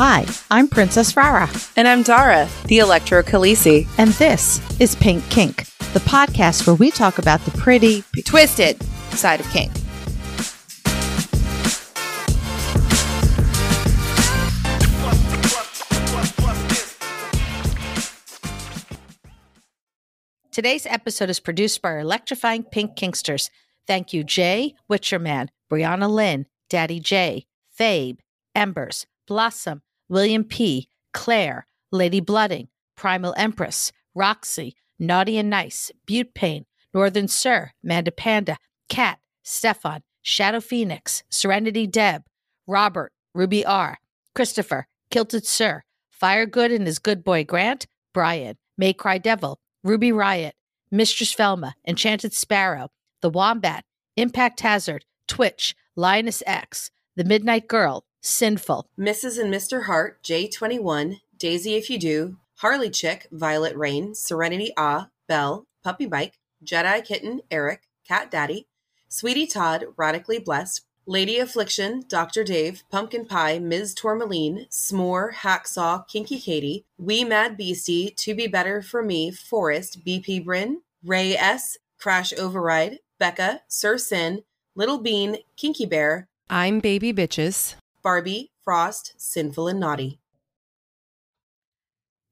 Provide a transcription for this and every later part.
Hi, I'm Princess Rara. And I'm Dara, the Electro Khaleesi. And this is Pink Kink, the podcast where we talk about the pretty, twisted side of kink. Today's episode is produced by our electrifying pink kinksters. Thank you, Jay, Witcherman, Brianna Lynn, Daddy J, Fabe, Embers, Blossom, William P., Claire, Lady Blooding, Primal Empress, Roxy, Naughty and Nice, Butte Pain, Northern Sir, Manda Panda, Cat, Stefan, Shadow Phoenix, Serenity Deb, Robert, Ruby R, Christopher, Kilted Sir, Fire Good and his good boy Grant, Brian, May Cry Devil, Ruby Riot, Mistress Velma, Enchanted Sparrow, The Wombat, Impact Hazard, Twitch, Lioness X, The Midnight Girl, Sinful, Mrs. and Mr. Hart, J21, Daisy If You Do, Harley Chick, Violet Rain, Serenity Ah, Belle, Puppy Bike, Jedi Kitten, Eric, Cat Daddy, Sweetie Todd, Radically Blessed, Lady Affliction, Dr. Dave, Pumpkin Pie, Ms. Tourmaline, S'more, Hacksaw, Kinky Katie, Wee Mad Beastie, To Be Better For Me, Forest, BP Bryn, Ray S., Crash Override, Becca, Sir Sin, Little Bean, Kinky Bear, I'm Baby Bitches, Barbie, Frost, Sinful and Naughty.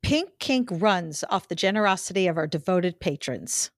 Pink Kink runs off the generosity of our devoted patrons.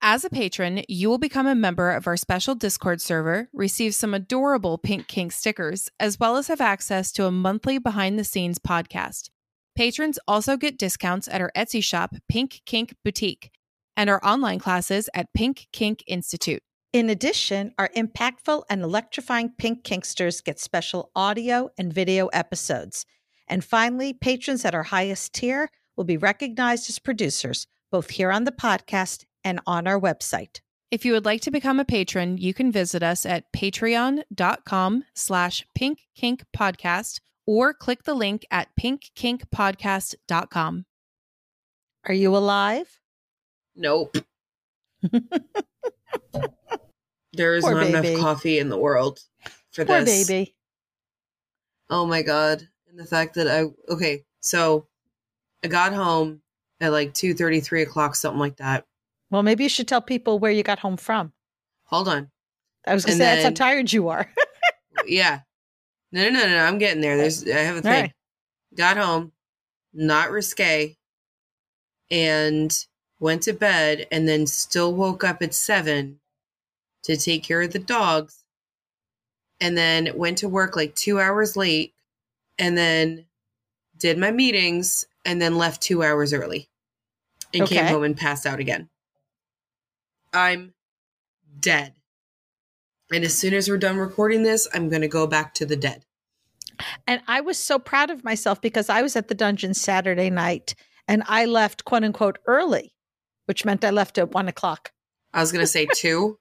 As a patron, you will become a member of our special Discord server, receive some adorable Pink Kink stickers, as well as have access to a monthly behind the scenes podcast. Patrons also get discounts at our Etsy shop, Pink Kink Boutique, and our online classes at Pink Kink Institute. In addition, our impactful and electrifying Pink Kinksters get special audio and video episodes. And finally, patrons at our highest tier will be recognized as producers, both here on the podcast and on our website. If you would like to become a patron, you can visit us at patreon.com slash pinkkinkpodcast or click the link at pinkkinkpodcast.com. Are you alive? Nope. there is Poor not baby. enough coffee in the world for Poor this. baby. Oh my god. And the fact that I okay, so I got home at like two thirty, three o'clock, something like that. Well, maybe you should tell people where you got home from. Hold on. I was going to say that's how tired you are. yeah. No, no, no, no. I'm getting there. There's I have a thing. right. Got home, not risque, and went to bed and then still woke up at seven to take care of the dogs. And then went to work like two hours late and then did my meetings and then left two hours early and came home and passed out again. I'm dead. And as soon as we're done recording this, I'm going to go back to the dead. And I was so proud of myself because I was at the dungeon Saturday night and I left quote unquote early, which meant I left at one o'clock. I was going to say two.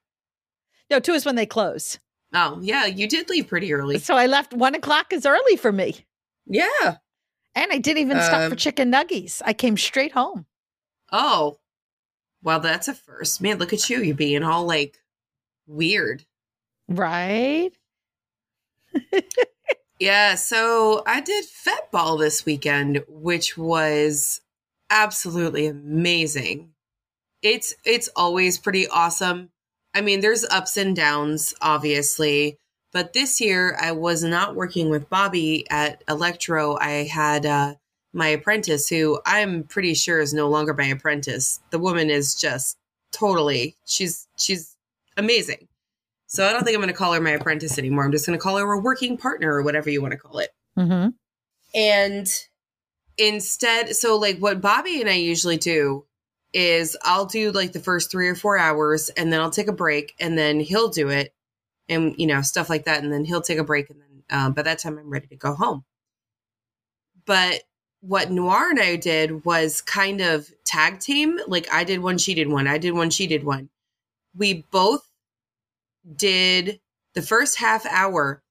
No, two is when they close. Oh, yeah, you did leave pretty early. So I left one o'clock is early for me. Yeah. And I didn't even stop for Um, chicken nuggies. I came straight home. Oh. Well, that's a first. Man, look at you. You're being all like weird. Right? Yeah, so I did Fet Ball this weekend, which was absolutely amazing. It's it's always pretty awesome. I mean, there's ups and downs, obviously, but this year I was not working with Bobby at Electro. I had uh, my apprentice, who I'm pretty sure is no longer my apprentice. The woman is just totally she's she's amazing. So I don't think I'm going to call her my apprentice anymore. I'm just going to call her a working partner or whatever you want to call it. Mm-hmm. And instead, so like what Bobby and I usually do is I'll do like the first three or four hours and then I'll take a break and then he'll do it and, you know, stuff like that. And then he'll take a break and then um, by that time I'm ready to go home. But what Noir and I did was kind of tag team. Like I did one, she did one. I did one, she did one. We both did the first half hour,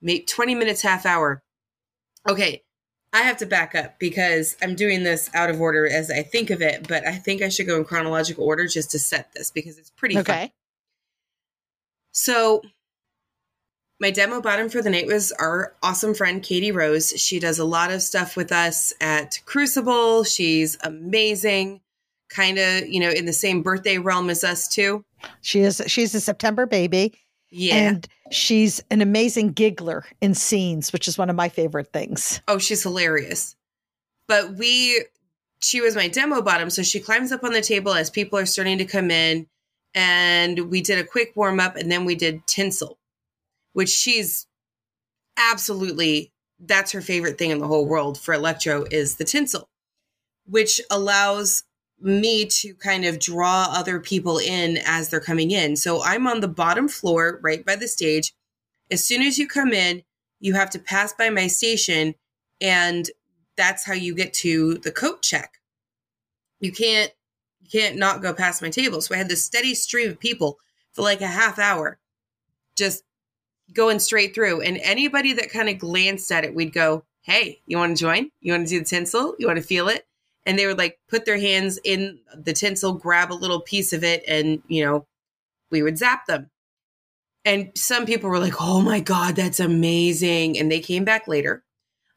maybe 20 minutes, half hour. Okay, I have to back up because I'm doing this out of order as I think of it, but I think I should go in chronological order just to set this because it's pretty fun. Okay. So my demo bottom for the night was our awesome friend Katie Rose. She does a lot of stuff with us at Crucible. She's amazing, kind of, you know, in the same birthday realm as us too. She is she's a September baby. Yeah. And she's an amazing giggler in scenes, which is one of my favorite things. oh, she's hilarious. But we, she was my demo bottom. So she climbs up on the table as people are starting to come in. And we did a quick warm up and then we did tinsel, which she's absolutely, that's her favorite thing in the whole world for electro is the tinsel, which allows me to kind of draw other people in as they're coming in. So I'm on the bottom floor right by the stage. As soon as you come in, you have to pass by my station and that's how you get to the coat check. You can't you can't not go past my table. So I had this steady stream of people for like a half hour just going straight through and anybody that kind of glanced at it we'd go, "Hey, you want to join? You want to do the tinsel? You want to feel it?" And they would like put their hands in the tinsel, grab a little piece of it, and you know, we would zap them. And some people were like, "Oh my god, that's amazing!" And they came back later.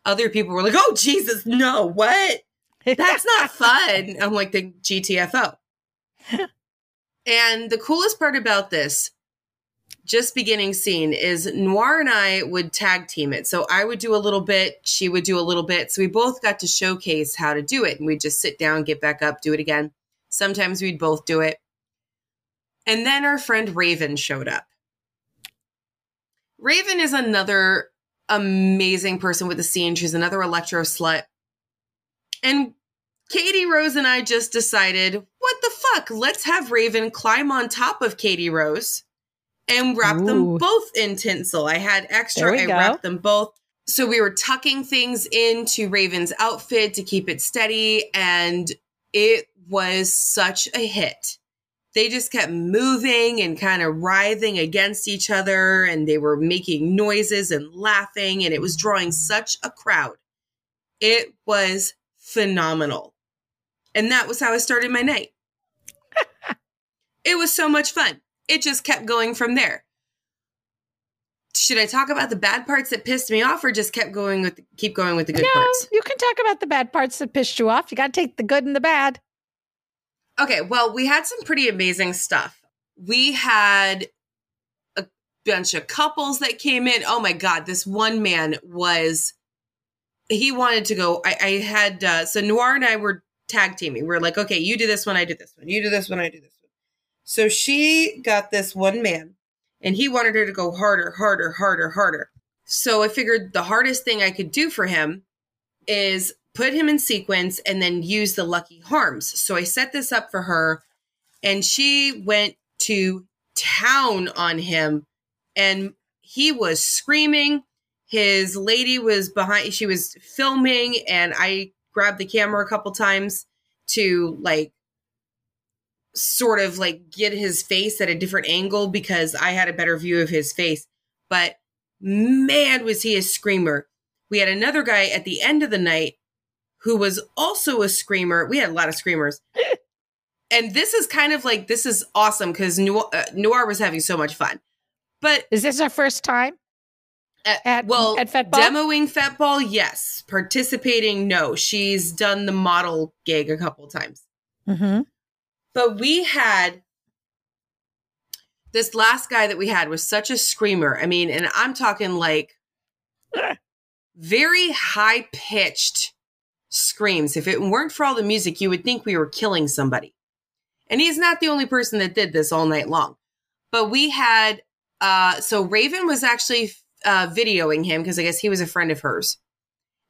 Other people were like, "Oh Jesus, no, what? That's not fun." I'm like the GTFO. and the coolest part about this just beginning scene is Noir and I would tag team it. So I would do a little bit, she would do a little bit. So we both got to showcase how to do it. And we'd just sit down, get back up, do it again. Sometimes we'd both do it. And then our friend Raven showed up. Raven is another amazing person with the scene. She's another electro slut. And Katie Rose and I just decided, what the fuck? Let's have Raven climb on top of Katie Rose and wrap them both in tinsel. I had extra, I go. wrapped them both. So we were tucking things into Raven's outfit to keep it steady, and it was such a hit. They just kept moving and kind of writhing against each other, and they were making noises and laughing, and it was drawing such a crowd. It was phenomenal. And that was how I started my night. it was so much fun. It just kept going from there. Should I talk about the bad parts that pissed me off or just kept going with keep going with the good no, parts? you can talk about the bad parts that pissed you off. You got to take the good and the bad. Okay, well, we had some pretty amazing stuff. We had a bunch of couples that came in. Oh my God, this one man was, he wanted to go. I, I had, uh, so Noir and I were tag teaming. We are like, okay, you do this one, I do this one. You do this one, I do this one. So she got this one man and he wanted her to go harder, harder, harder, harder. So I figured the hardest thing I could do for him is put him in sequence and then use the lucky harms. So I set this up for her and she went to town on him and he was screaming. His lady was behind, she was filming, and I grabbed the camera a couple times to like sort of like get his face at a different angle because I had a better view of his face. But man, was he a screamer. We had another guy at the end of the night who was also a screamer. We had a lot of screamers. and this is kind of like, this is awesome because Noir, uh, Noir was having so much fun. But Is this our first time uh, at well, at Fetball? demoing Fetball, yes. Participating, no. She's done the model gig a couple times. mm-hmm. But we had this last guy that we had was such a screamer. I mean, and I'm talking like very high pitched screams. If it weren't for all the music, you would think we were killing somebody. And he's not the only person that did this all night long. But we had, uh, so Raven was actually uh, videoing him because I guess he was a friend of hers.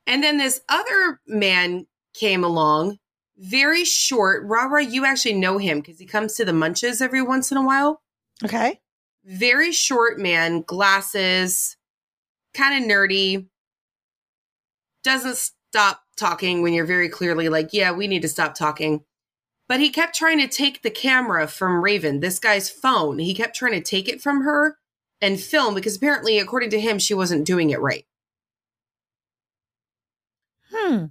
And then this other man came along, very short. Rara, you actually know him because he comes to the munches every once in a while Okay. very short man, glasses, kind of nerdy, doesn't stop talking when you're very clearly like, yeah, we need to stop talking. But he kept trying to take the camera from Raven, this guy's phone. He kept trying to take it from her and film because apparently, according to him, she wasn't doing it right. Hmm.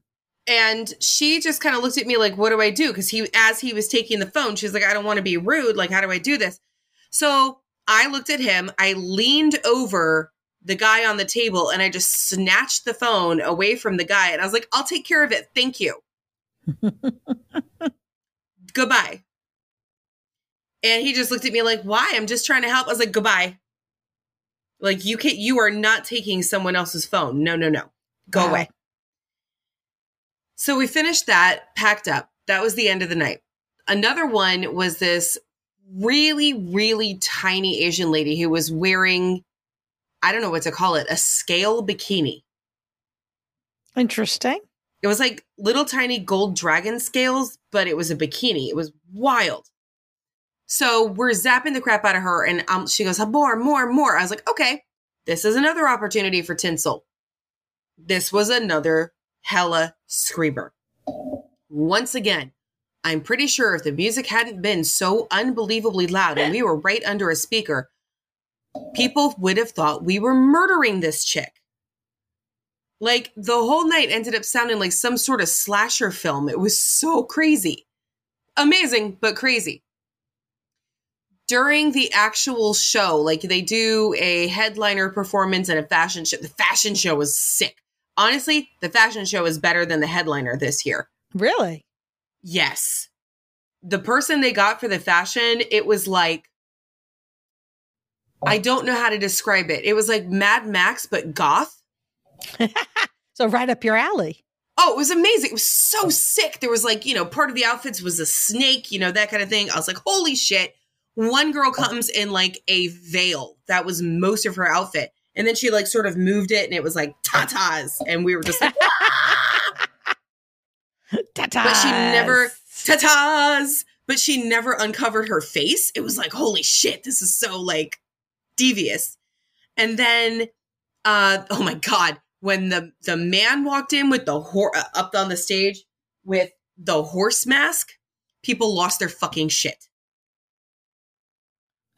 And she just kind of looked at me like, what do I do? Because he, as he was taking the phone, she's like, I don't want to be rude. Like, how do I do this? So I looked at him. I leaned over the guy on the table and I just snatched the phone away from the guy and I was like, I'll take care of it. Thank you. goodbye. And he just looked at me like, why? I'm just trying to help. I was like, goodbye. Like you can't you are not taking someone else's phone. No, no, no. Go Wow. away. So we finished that, packed up. That was the end of the night. Another one was this really, really tiny Asian lady who was wearing, I don't know what to call it, a scale bikini. Interesting. It was like little tiny gold dragon scales, but it was a bikini. It was wild. So we're zapping the crap out of her, and um, she goes, More, more, more. I was like, Okay, this is another opportunity for tinsel. This was another hella screamer. Once again, I'm pretty sure if the music hadn't been so unbelievably loud and we were right under a speaker, people would have thought we were murdering this chick. Like the whole night ended up sounding like some sort of slasher film. It was so crazy. Amazing, but crazy. During the actual show, like they do a headliner performance and a fashion show. The fashion show was sick. Honestly, the fashion show is better than the headliner this year. Really? Yes. The person they got for the fashion, it was like, I don't know how to describe it. It was like Mad Max, but goth. so right up your alley. Oh, it was amazing. It was so sick. There was like, you know, part of the outfits was a snake, you know, that kind of thing. I was like, holy shit. One girl comes in like a veil. That was most of her outfit. And then she like sort of moved it and it was like tatas. And we were just like, but she never tatas. But she never uncovered her face. It was like, holy shit, this is so like devious. And then, uh, oh my god, when the the man walked in with the horse uh, up on the stage with the horse mask, people lost their fucking shit.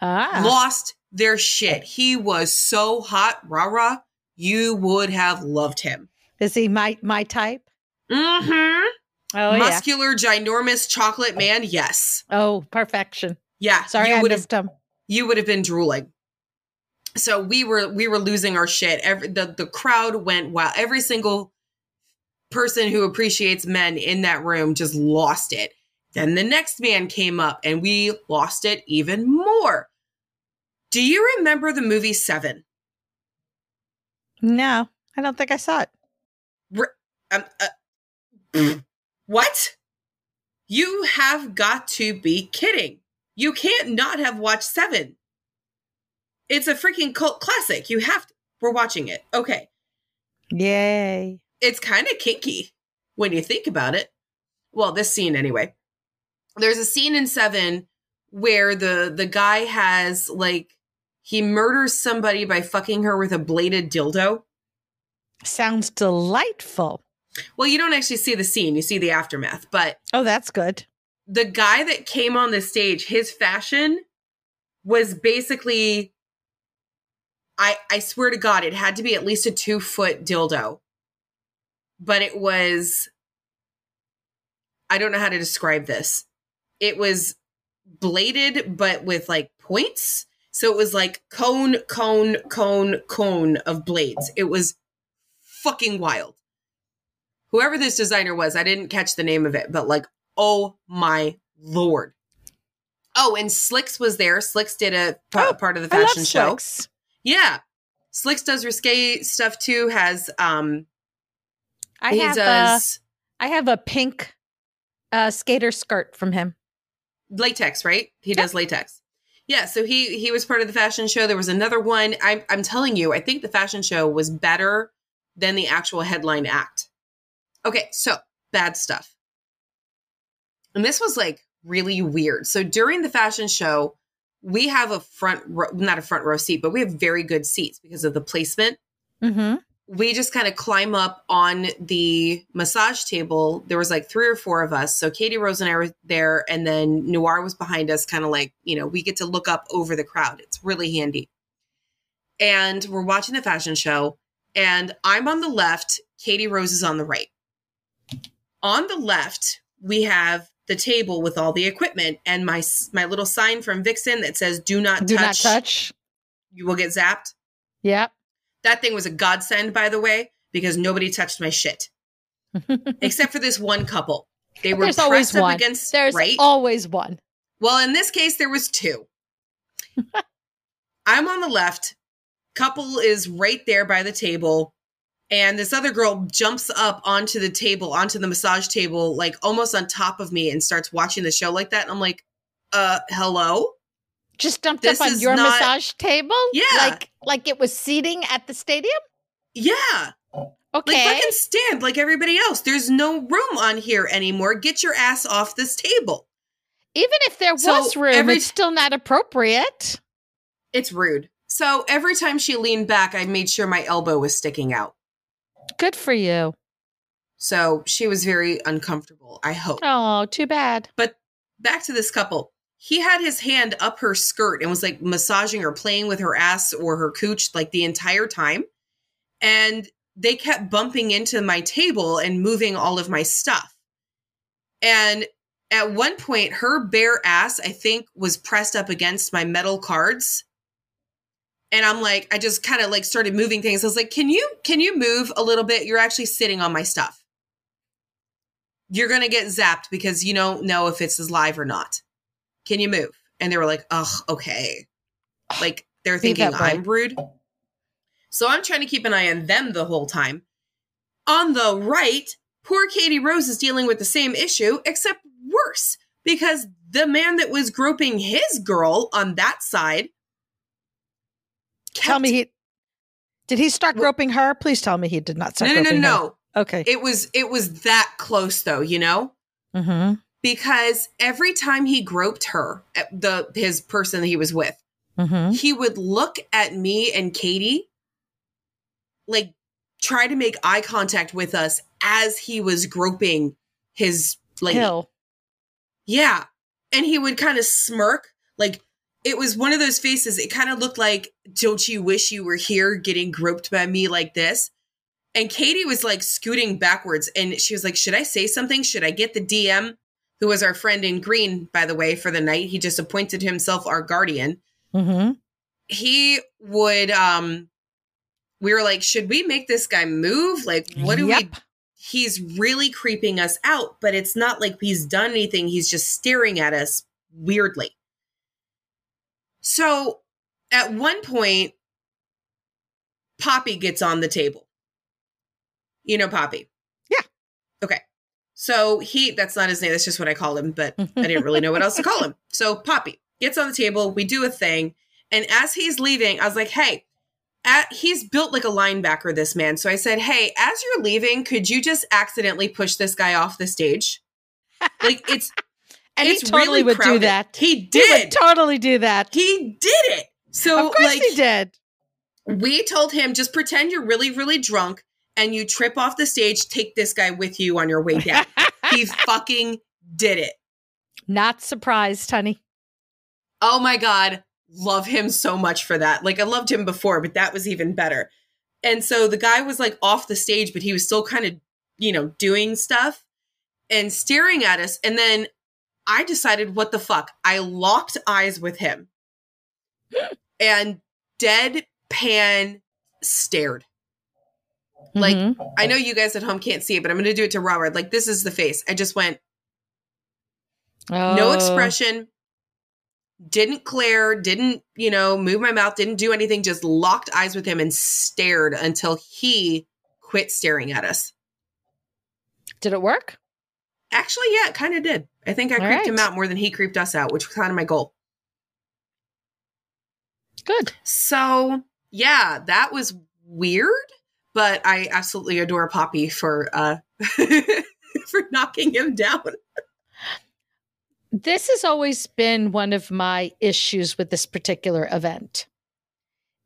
Ah. Lost their shit. He was so hot, Rara. You would have loved him. Is he my my type? Mm-hmm. Oh Muscular, ginormous chocolate man. Yes. Oh, perfection. Yeah. Sorry, you I would have him. you would have been drooling. So we were we were losing our shit. Every the, the crowd went wild. Every single person who appreciates men in that room just lost it. Then the next man came up and we lost it even more. Do you remember the movie Seven? No, I don't think I saw it. Um, uh, what? You have got to be kidding. You can't not have watched Seven. It's a freaking cult classic. You have to. We're watching it. Okay. Yay. It's kind of kinky when you think about it. Well, this scene anyway. There's a scene in Seven where the the guy has like he murders somebody by fucking her with a bladed dildo. Sounds delightful. Well, you don't actually see the scene, you see the aftermath, but Oh, that's good. the guy that came on the stage, his fashion was basically I I swear to God, it had to be at least a two foot dildo. But it was I don't know how to describe this. It was bladed, but with like points. So it was like cone, cone, cone, cone of blades. It was fucking wild. Whoever this designer was, I didn't catch the name of it, but like, oh my lord. Oh, and Slicks was there. Slicks did a p- Oh, part of the fashion show. Slicks. Yeah. Slicks does risque stuff too, has um I have a, does I have a pink uh, skater skirt from him. latex, right? He does latex. Yeah, so he he was part of the fashion show. There was another one. I'm I'm telling you, I think the fashion show was better than the actual headline act. Okay, so bad stuff. And this was like really weird. So during the fashion show, we have a front row, not a front row seat, but we have very good seats because of the placement. Mm-hmm. We just kind of climb up on the massage table. There was like three or four of us. So Katie Rose and I were there, and then Noir was behind us, kind of like, you know, we get to look up over the crowd. It's really handy. And we're watching the fashion show, and I'm on the left, Katie Rose is on the right. On the left, we have the table with all the equipment and my my little sign from Vixen that says "Do not Do touch. not touch. You will get zapped." Yep. That thing was a godsend, by the way, because nobody touched my shit except for this one couple. They were There's pressed always up one. against There's right. always one. well, in this case, there was two. I'm on the left. Couple is right there by the table. And this other girl jumps up onto the table, onto the massage table, like almost on top of me and starts watching the show like that. And I'm like, uh, hello? Just dumped This up on your not- massage table? Yeah. Like like it was seating at the stadium? Yeah. Okay. Like fucking stand like everybody else. There's no room on here anymore. Get your ass off this table. Even if there So was room, every- it's still not appropriate. It's rude. So every time she leaned back, I made sure my elbow was sticking out. Good for you. So she was very uncomfortable, I hope. Oh, too bad. But back to this couple. He had his hand up her skirt and was like massaging or playing with her ass or her cooch like the entire time. And they kept bumping into my table and moving all of my stuff. And at one point, her bare ass, I think, was pressed up against my metal cards. And I'm like, I just kind of like started moving things. I was like, can you, can you move a little bit? You're actually sitting on my stuff you're going to get zapped because you don't know if it's live or not. Can you move? And they were like, oh, okay. Like they're thinking. I'm rude. So I'm trying to keep an eye on them the whole time. On the right, poor Katie Rose is dealing with the same issue, except worse, because the man that was groping his girl on that side. Tell me he did he start groping her? Please tell me he did not start No, no, no, groping her. no. Okay. It was it was that close though, you know? mm-hmm. Because every time he groped her, the his person that he was with, Mm-hmm. he would look at me and Katie, like try to make eye contact with us as he was groping his lady. Hill. Yeah, and he would kind of smirk, like it was one of those faces. It kind of looked like, "Don't you wish you were here, getting groped by me like this?" And Katie was like scooting backwards, and she was like, "Should I say something? Should I get the DM?" Who was our friend in green, by the way, for the night? He just appointed himself our guardian. Mm-hmm. he would um we were like should we make this guy move? Like what do we he's really creeping us out but it's not like he's done anything. He's just staring at us weirdly. So at one point poppy gets on the table. You know poppy? Yeah. okay so he that's not his name that's just what i call him but I didn't really know what else to call him. So Poppy gets on the table, we do a thing, and as he's leaving, I was like, "Hey, at, he's built like a linebacker, this man." So I said, "Hey, as you're leaving, could you just accidentally push this guy off the stage?" Like it's and it's he totally really would do that. He He would did. totally do that. he did it. So of course like he did. we told him just pretend you're really really drunk and you trip off the stage, take this guy with you on your way down. he fucking did it. Not surprised, honey. Oh my God. Love him so much for that. Like I loved him before, but that was even better. And so the guy was like off the stage, but he was still kind of, you know, doing stuff and staring at us. And then I decided, what the fuck? I locked eyes with him and deadpan stared. Like, Mhm. I know you guys at home can't see it, but I'm going to do it to Robert. Like, this is the face. I just went, no Oh. expression didn't glare didn't you know move my mouth didn't do anything just locked eyes with him and stared until he quit staring at us Did it work? actually yeah it kind of did i think i All creeped him out more than he creeped us out which was kind of my goal Good. so yeah that was weird but i absolutely adore poppy for uh for knocking him down This has always been one of my issues with this particular event.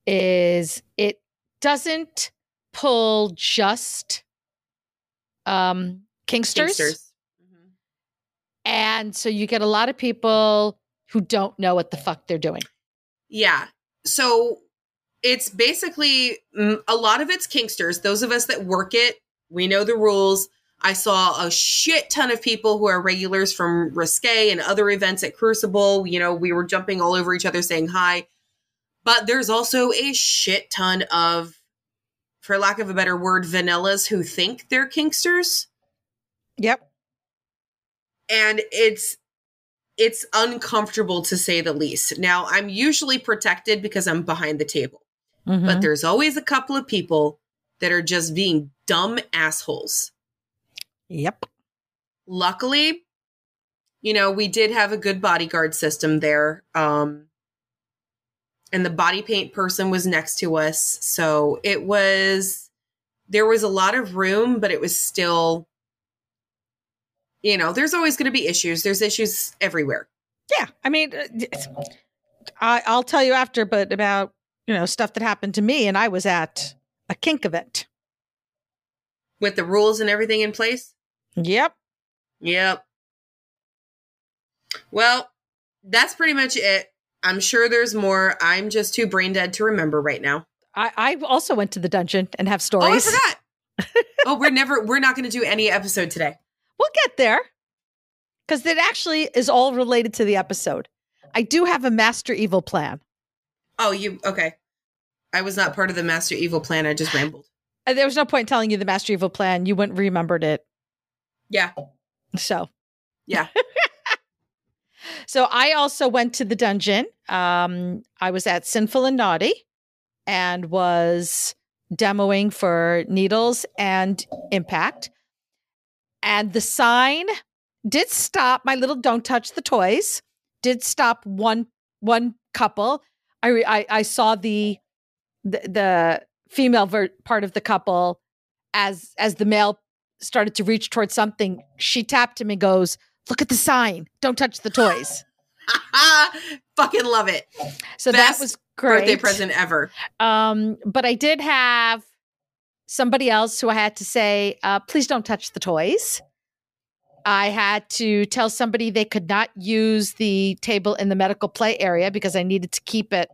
Is it doesn't pull just um Kinksters. Kinksters. Mhm. And so you get a lot of people who don't know what the fuck they're doing. Yeah. So it's basically mm, a lot of it's Kinksters. Those of us that work it, we know the rules. I saw a shit ton of people who are regulars from Risque and other events at Crucible. You know, we were jumping all over each other saying hi. But there's also a shit ton of for lack of a better word, vanillas who think they're kinksters. Yep. And it's it's uncomfortable to say the least. Now, I'm usually protected because I'm behind the table. Mhm. But there's always a couple of people that are just being dumb assholes. yep. luckily you know we did have a good bodyguard system there um and the body paint person was next to us so it was there was a lot of room but it was still you know there's always going to be issues there's issues everywhere Yeah. I mean, uh, I, I'll tell you after, but about, you know, stuff that happened to me. And I was at a kink event. with the rules and everything in place Yep. yep well that's pretty much it i'm sure there's more i'm just too brain dead to remember right now I, I also went to the dungeon and have stories. Oh, I forgot. oh, we're never we're not going to do any episode today. We'll get there because it actually is all related to the episode. I do have a master evil plan. Oh, you okay? I was not part of the Master Evil plan. I just rambled. Uh, There was no point in telling you the master evil plan. You wouldn't remembered it. Yeah, So yeah. So I also went to the dungeon. Um, I was at Sinful and Naughty and was demoing for Needles and Impact. And the sign did stop my little "Don't touch the toys." Did stop one one couple. I re- I, I saw the the, the female ver- part of the couple as as the male started to reach towards something. She tapped him and goes, "Look at the sign. Don't touch the toys." Fucking love it. So Best that was great. Birthday present ever. Um, but I did have somebody else who I had to say, uh, please don't touch the toys. I had to tell somebody they could not use the table in the medical play area because I needed to keep it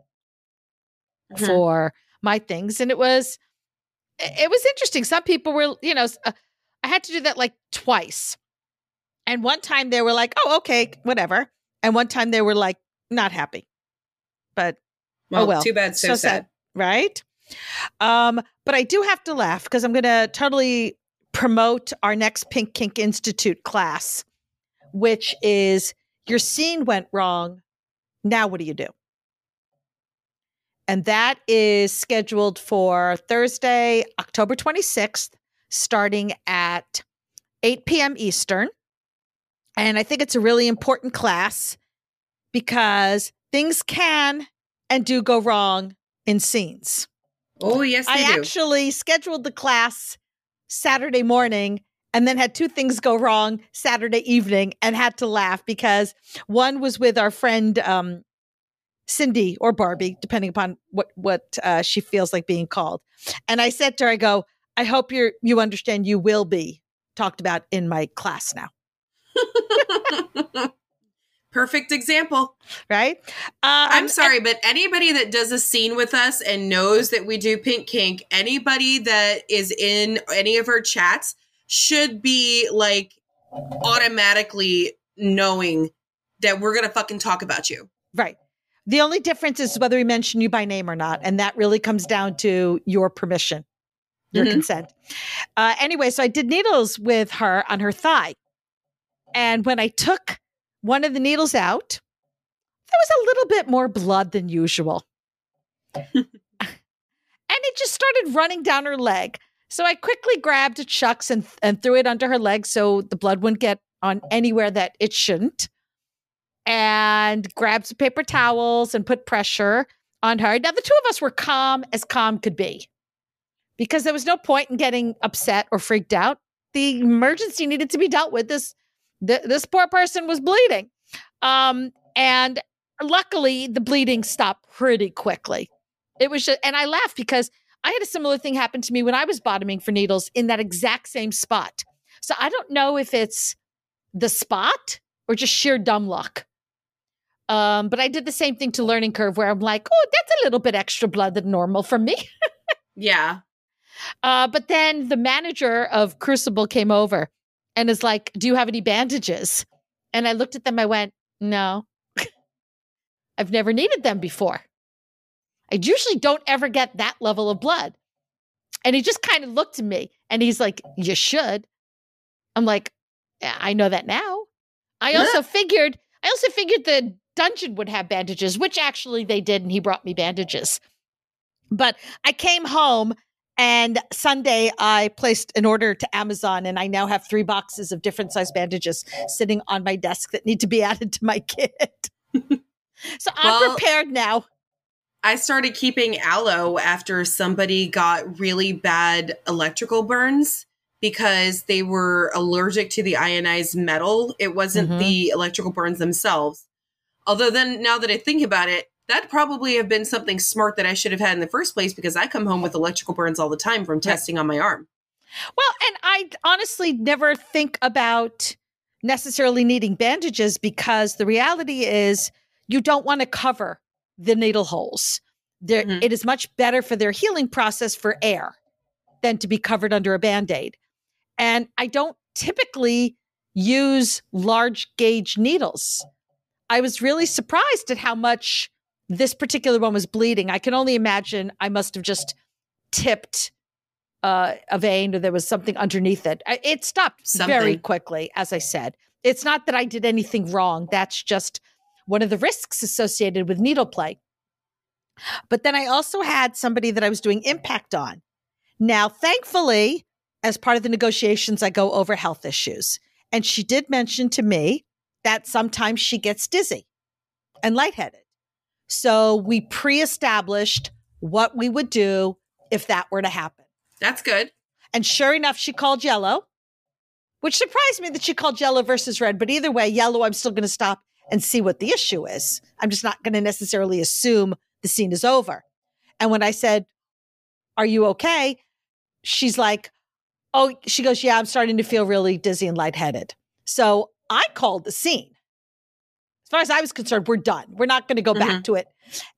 Mhm. for my things. And it was, it was interesting. Some people were, you know, uh, I had to do that like twice. And one time they were like, oh, okay, whatever. And one time they were like, not happy. But Well, oh well. too bad. So, So sad. sad. right? Um, but I do have to laugh because I'm going to totally promote our next Pink Kink Institute class, which is your scene went wrong. Now, what do you do? And that is scheduled for Thursday, October 26th, starting at 8 p.m. Eastern. And I think it's a really important class because things can and do go wrong in scenes. Oh yes, I do. actually scheduled the class Saturday morning and then had two things go wrong Saturday evening and had to laugh because one was with our friend um, Cindy or Barbie, depending upon what what uh, she feels like being called. And I said to her, I go, I hope you're you understand you will be talked about in my class now. Perfect example. Right? Uh, I'm sorry, but anybody that does a scene with us and knows that we do pink kink, anybody that is in any of our chats should be like automatically knowing that we're gonna fucking talk about you. Right. The only difference is whether we mention you by name or not. And that really comes down to your permission, your Mhm. consent. Uh, anyway, so I did needles with her on her thigh. And when I took one of the needles out, there was a little bit more blood than usual. and it just started running down her leg. So I quickly grabbed a Chux and, and threw it under her leg so the blood wouldn't get on anywhere that it shouldn't and grabbed some paper towels and put pressure on her. Now, the two of us were calm as calm could be because there was no point in getting upset or freaked out. The emergency needed to be dealt with. This th- this poor person was bleeding, um, and luckily the bleeding stopped pretty quickly. It was just, and I laughed because I had a similar thing happen to me when I was bottoming for needles in that exact same spot. So I don't know if it's the spot or just sheer dumb luck. Um, but I did the same thing to learning curve where I'm like, oh, that's a little bit extra blood than normal for me. Yeah. Uh, but then the manager of Crucible came over and is like, Do you have any bandages? And I looked at them, I went, No. I've never needed them before. I usually don't ever get that level of blood. And he just kind of looked at me and he's like, You should. I'm like, I know that now. I also figured, I also figured the dungeon would have bandages, which actually they did, and he brought me bandages. But I came home and Sunday I placed an order to Amazon and I now have three boxes of different size bandages sitting on my desk that need to be added to my kit. so I'm Well, prepared now. I started keeping aloe after somebody got really bad electrical burns because they were allergic to the ionized metal. It wasn't Mhm. the electrical burns themselves. Although, then now that I think about it, that probably have been something smart that I should have had in the first place because I come home with electrical burns all the time from testing on my arm. Well, and I honestly never think about necessarily needing bandages because the reality is you don't want to cover the needle holes. There, Mhm. it is much better for their healing process for air than to be covered under a band aid. And I don't typically use large gauge needles. I was really surprised at how much this particular one was bleeding. I can only imagine I must have just tipped uh, a vein or there was something underneath it. It stopped very quickly, as I said. It's not that I did anything wrong. That's just one of the risks associated with needle play. But then I also had somebody that I was doing impact on. Now, thankfully, as part of the negotiations, I go over health issues. And she did mention to me that sometimes she gets dizzy and lightheaded. So we pre established what we would do if that were to happen. That's good. And sure enough, she called yellow, which surprised me that she called yellow versus red. But either way, yellow, I'm still going to stop and see what the issue is. I'm just not going to necessarily assume the scene is over. And when I said, Are you okay? She's like, Oh, she goes, Yeah, I'm starting to feel really dizzy and lightheaded. So I called the scene. As far as I was concerned, we're done. We're not going to go back to it.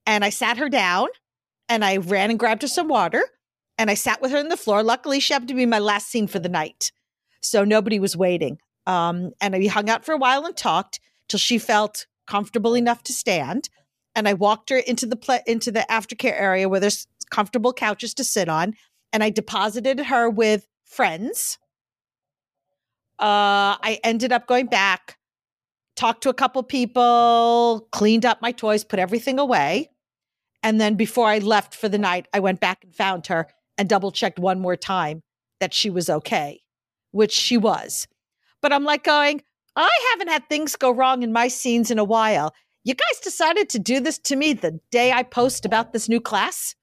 And I sat her down and I ran and grabbed her some water and I sat with her on the floor. Luckily, she happened to be my last scene for the night. So nobody was waiting. Um, and we hung out for a while and talked till she felt comfortable enough to stand. And I walked her into the pla- into the aftercare area where there's comfortable couches to sit on. And I deposited her with friends. Uh, I ended up going back, talked to a couple people, cleaned up my toys, put everything away. And then before I left for the night, I went back and found her and double checked one more time that she was okay, which she was. But I'm like going, I haven't had things go wrong in my scenes in a while. You guys decided to do this to me the day I post about this new class?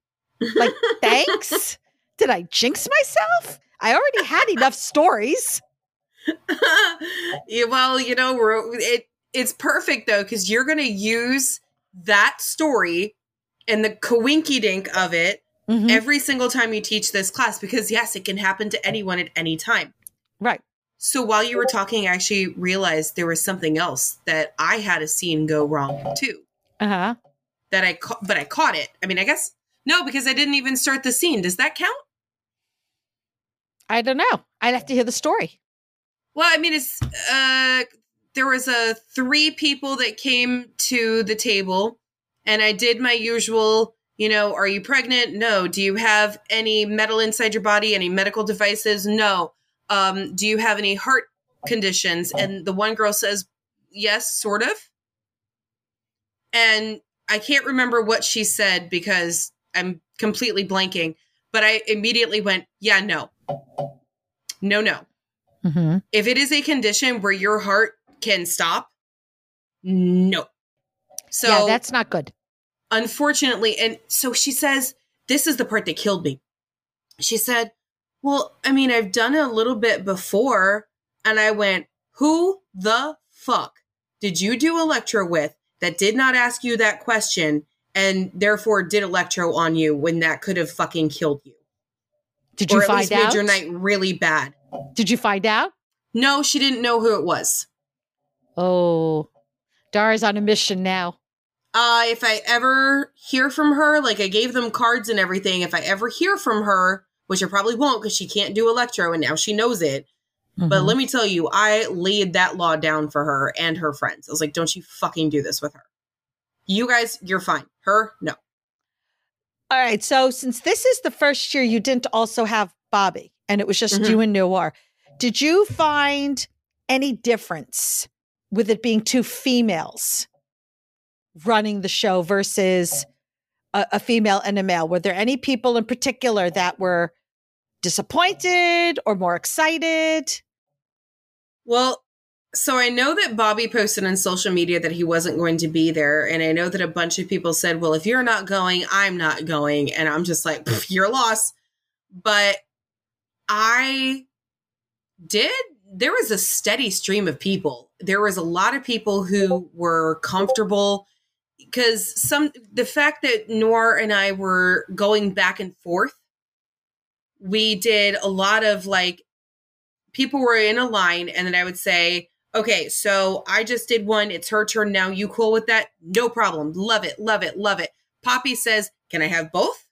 Like, thanks? Did I jinx myself? I already had enough stories. yeah, well, you know, we're, it it's perfect though because you're going to use that story and the coinky dink of it Mhm. every single time you teach this class because yes, it can happen to anyone at any time. Right. So while you were talking, I actually realized there was something else that I had a scene go wrong too. Uh huh. That I ca- but I caught it. I mean, I guess no because I didn't even start the scene. Does that count? I don't know. I'd have to hear the story. Well, I mean, it's uh, there was a three people that came to the table, and I did my usual. You know, are you pregnant? No. Do you have any metal inside your body? Any medical devices? No. Um, do you have any heart conditions? And the one girl says, yes, sort of. And I can't remember what she said because I'm completely blanking, but I immediately went, yeah, no. No, no Mm-hmm. if it is a condition where your heart can stop, no. So yeah, that's not good. unfortunately, and so she says, this is the part that killed me. She said, Well, I mean, I've done it a little bit before. And I went, Who the fuck did you do electro with that did not ask you that question and therefore did electro on you when that could have fucking killed you? Did or you at find least out? made your night really bad. Did you find out? No, she didn't know who it was. Oh, Dara's on a mission now. Uh, if I ever hear from her, like I gave them cards and everything, if I ever hear from her, which I probably won't because she can't do electro and now she knows it. But Mhm. let me tell you, I laid that law down for her and her friends. I was like, don't you fucking do this with her. You guys, you're fine. Her, no. All right. So since this is the first year you didn't also have Bobby and it was just Mhm. you and Noir, did you find any difference with it being two females running the show versus a, a female and a male? Were there any people in particular that were disappointed or more excited? Well, so I know that Bobby posted on social media that he wasn't going to be there. And I know that a bunch of people said, well, if you're not going, I'm not going. And I'm just like, "Pff, your loss. But I did, there was a steady stream of people. There was a lot of people who were comfortable because some, the fact that Noir and I were going back and forth, we did a lot of like, people were in a line and then I would say, okay, so I just did one. It's her turn now. You cool with that? No problem. Love it. Love it. Love it. Poppy says, can I have both?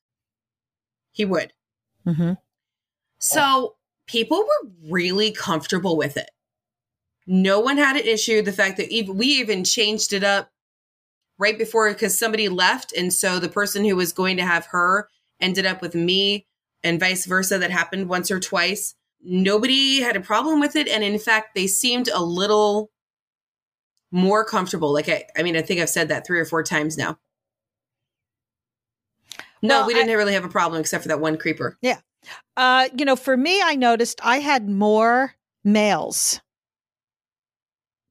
He would. Mm-hmm. So people were really comfortable with it. No one had an issue. The fact that even, we even changed it up right before because somebody left. And so the person who was going to have her ended up with me and vice versa. That happened once or twice. Nobody had a problem with it. And in fact, they seemed a little more comfortable. Like, I, I mean, I think I've said that three or four times now. No, Well, we didn't really have a problem except for that one creeper. Uh, you know, for me, I noticed I had more males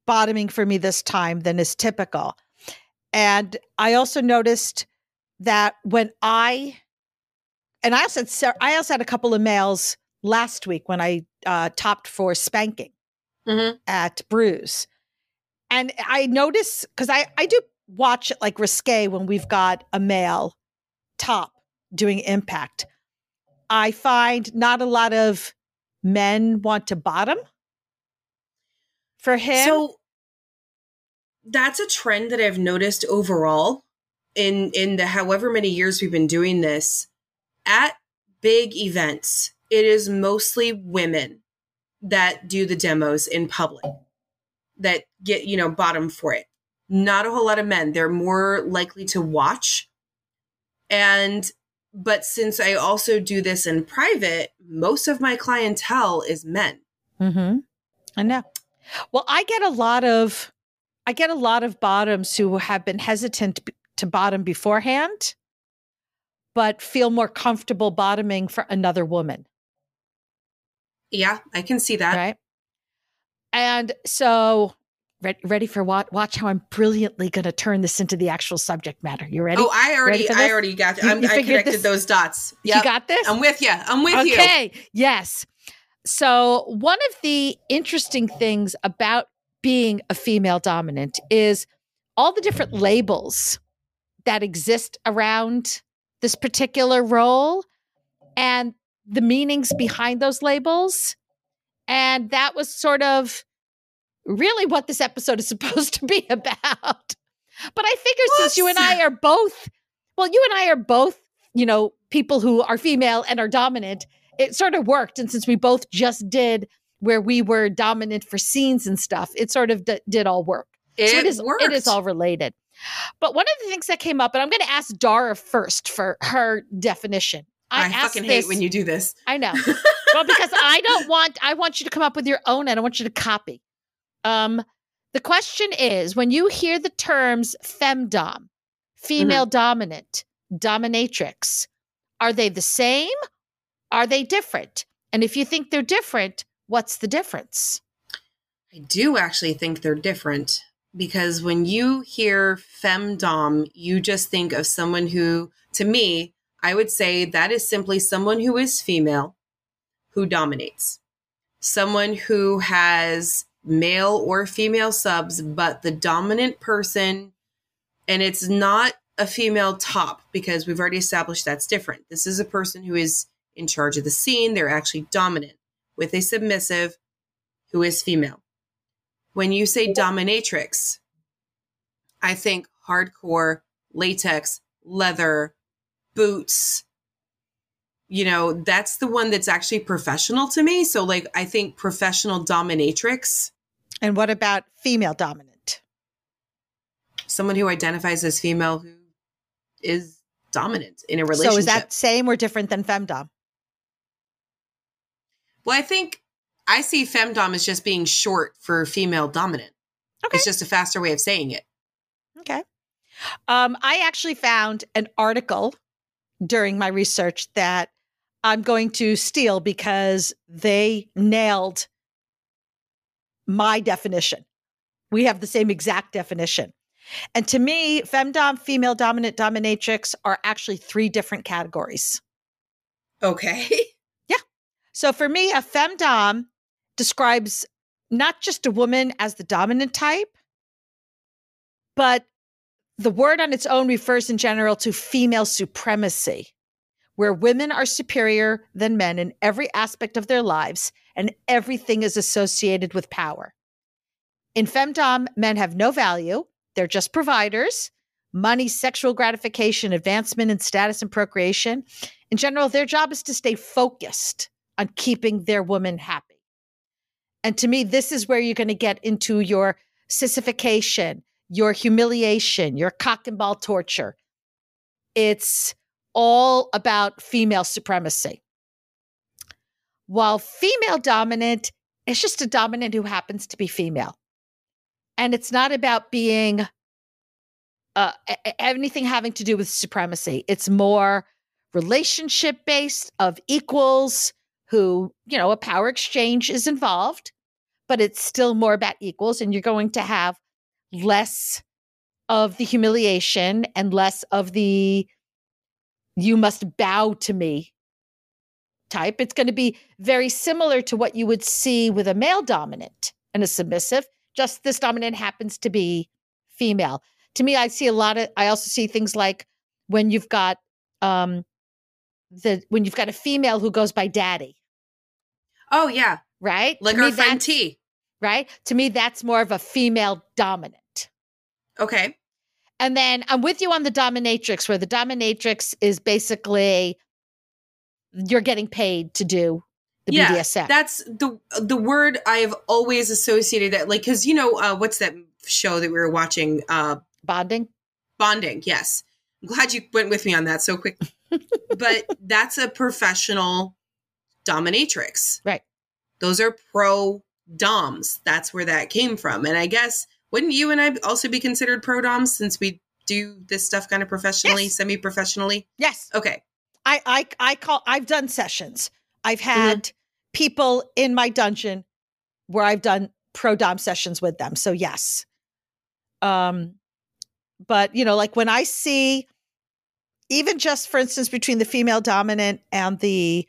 bottoming for me this time than is typical. And I also noticed that when I, and I also had, I also had a couple of males last week when I uh, topped for spanking Mm-hmm. at Bruise. And I notice because I, I do watch it like risque when we've got a male top doing impact. I find not a lot of men want to bottom for him. So that's a trend that I've noticed overall in in the however many years we've been doing this. At big events, it is mostly women that do the demos in public that get, you know, bottom for it. Not a whole lot of men. They're more likely to watch. And but since I also do this in private, most of my clientele is men. Mm-hmm. I know. Well, I get a lot of, I get a lot of bottoms who have been hesitant to bottom beforehand, but feel more comfortable bottoming for another woman, Yeah, I can see that. right? And so, re- ready for what? Watch how I'm brilliantly going to turn this into the actual subject matter. You ready? Oh, I already, I already got. You- you I connected this? those dots. you got this? I'm with you. I'm with you. okay. Yes. So, one of the interesting things about being a female dominant is all the different labels that exist around this particular role and the meanings behind those labels. And that was sort of really what this episode is supposed to be about. But I figure since you and I are both, well, you and I are both, you know, people who are female and are dominant, it sort of worked. And since we both just did where we were dominant for scenes and stuff, it sort of d- did all work. It, so it is worked. it is all related. But one of the things that came up, and I'm going to ask Dara first for her definition. I, I, fucking this, hate when you do this. I know. well, because I don't want I want you to come up with your own. and I want you to copy. Um, the question is when you hear the terms femdom, female dominant, dominatrix, are they the same? Are they different? And if you think they're different, what's the difference? I do actually think they're different because when you hear femdom, you just think of someone who, to me, I would say that is simply someone who is female who dominates. Someone who has male or female subs, but the dominant person, and it's not a female top because we've already established that's different. This is a person who is in charge of the scene. They're actually dominant with a submissive who is female. When you say dominatrix, I think hardcore latex, leather, boots. You know, that's the one that's actually professional to me. So, like, I think professional dominatrix, And what about female dominant? someone who identifies as female who is dominant in a relationship. So is that same or different than femdom? Well, I think I see femdom as just being short for female dominant. Okay. It's just a faster way of saying it. Okay. Um, I actually found an article during my research that I'm going to steal because they nailed my definition. We have the same exact definition. And to me, femdom, female dominant, dominatrix are actually three different categories. Okay. Yeah. So for me, a femdom describes not just a woman as the dominant type, but the word on its own refers in general to female supremacy, where women are superior than men in every aspect of their lives and everything is associated with power. In femdom, men have no value, they're just providers. Money, sexual gratification, advancement in status and procreation. In general, their job is to stay focused on keeping their woman happy. And to me, this is where you're going to get into your sissification, your humiliation, your cock and ball torture. It's all about female supremacy. While female dominant is just a dominant who happens to be female. And it's not about being uh, anything having to do with supremacy. It's more relationship based of equals who, you know, a power exchange is involved, but it's still more about equals. And you're going to have less of the humiliation and less of the you must bow to me type. It's going to be very similar to what you would see with a male dominant and a submissive, just this dominant happens to be female. To me, I see a lot of, I also see things like when you've got, um, the, when you've got a female who goes by daddy. Oh, yeah. Right? Like to our me, friend T. Right? To me, that's more of a female dominant. Okay. And then I'm with you on the dominatrix, where the dominatrix is basically you're getting paid to do the yeah, BDSM. That's the the word I've always associated that like because you know uh, what's that show that we were watching uh, Bonding. bonding yes I'm glad you went with me on that so quick but that's a professional dominatrix Right. those are pro doms that's where that came from and I guess wouldn't you and I also be considered pro doms since we do this stuff kind of professionally Yes. semi professionally Yes. okay I I I call I've done sessions. I've Mm-hmm. had people in my dungeon where I've done pro dom sessions with them. So yes. Um but you know like when I see even just for instance between the female dominant and the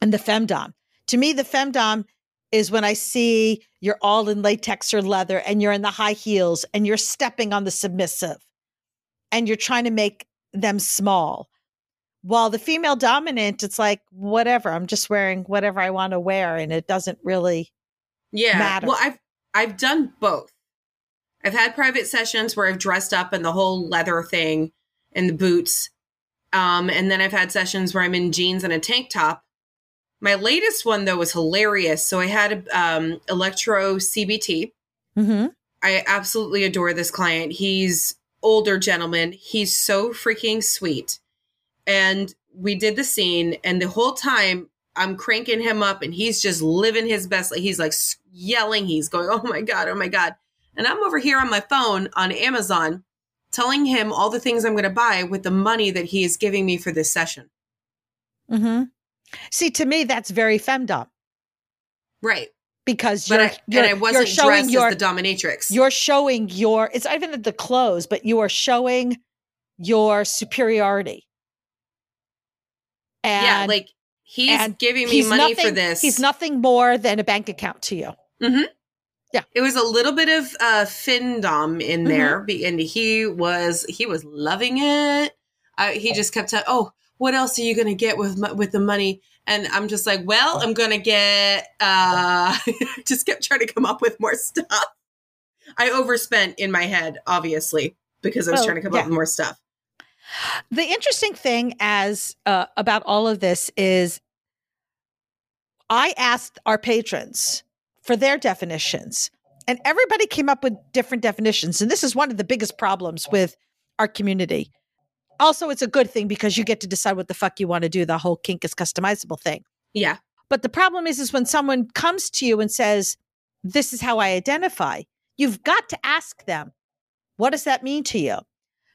and the femdom. To me the femdom is when I see you're all in latex or leather and you're in the high heels and you're stepping on the submissive and you're trying to make them small while the female dominant it's like whatever i'm just wearing whatever i want to wear and it doesn't really Yeah. matter. Well, I've I've done both. I've had private sessions where I've dressed up in the whole leather thing and the boots. Um, and then I've had sessions where I'm in jeans and a tank top. My latest one though was hilarious. So I had um electro CBT. mm-hmm. I absolutely adore this client. He's older gentleman. He's so freaking sweet. And we did the scene and the whole time I'm cranking him up and he's just living his best. Like he's like yelling. He's going, "Oh my god, oh my god." And I'm over here on my phone on Amazon telling him all the things I'm going to buy with the money that he is giving me for this session. Mm-hmm. See to me that's very femdom Right. because But you're, I, you're, and I wasn't you're showing dressed your as the dominatrix. you're showing your it's not even the clothes but you are showing your superiority and yeah, like he's giving me he's money for nothing- this. he's nothing more than a bank account to you Yeah. It was a little bit of uh findom in Mm-hmm. there, and he was he was loving it. Uh, he just kept telling, "Oh, what else are you going to get with with the money?" And I'm just like, "Well, I'm going to get." uh Just kept trying to come up with more stuff. I overspent in my head, obviously, because I was Oh, trying to come yeah. up with more stuff. The interesting thing as uh, about all of this is I asked our patrons for their definitions and everybody came up with different definitions and this is one of the biggest problems with our community. Also, it's a good thing because you get to decide what the fuck you want to do. The whole kink is customizable thing. Yeah. But the problem is, is when someone comes to you and says, "This is how I identify," you've got to ask them, "What does that mean to you?"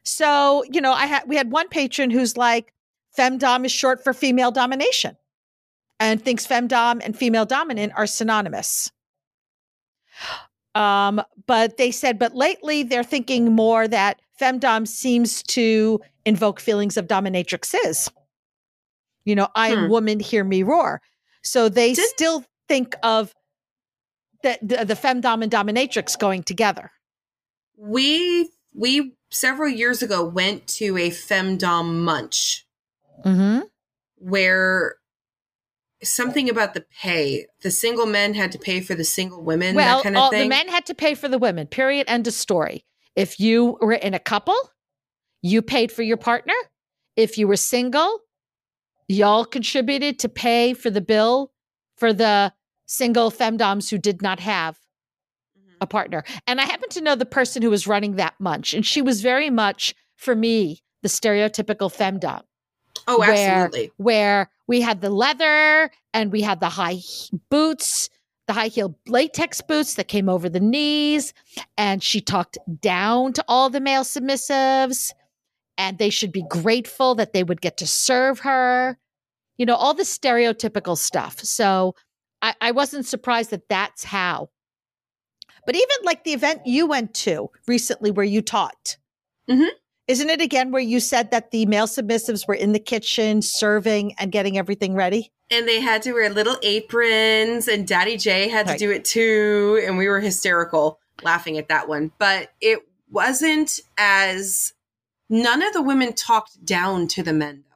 So, you know, I had we had one patron who's like, "Femdom is short for female domination," and thinks femdom and female dominant are synonymous. Um, but they said, but lately they're thinking more that femdom seems to invoke feelings of dominatrixes. You know, I am Hmm. woman, hear me roar. So they Did- still think of the, the the femdom and dominatrix going together. We we several years ago went to a femdom munch Mm-hmm. where something about the pay. The single men had to pay for the single women, Well, that kind of all, thing. the men had to pay for the women. Period. End of story. If you were in a couple, you paid for your partner. If you were single, y'all contributed to pay for the bill for the single femdoms who did not have Mhm. a partner. And I happen to know the person who was running that munch, and she was very much, for me, the stereotypical femdom oh, where- absolutely. where we had the leather and we had the high boots, the high heel latex boots that came over the knees. And she talked down to all the male submissives, and they should be grateful that they would get to serve her. You know, all the stereotypical stuff. So I, I wasn't surprised that that's how. But even like the event you went to recently where you taught. Mhm. Isn't it again where you said that the male submissives were in the kitchen serving and getting everything ready? And they had to wear little aprons, and Daddy J had to do it too. And we were hysterical laughing at that one. But it wasn't as none of the women talked down to the men, though.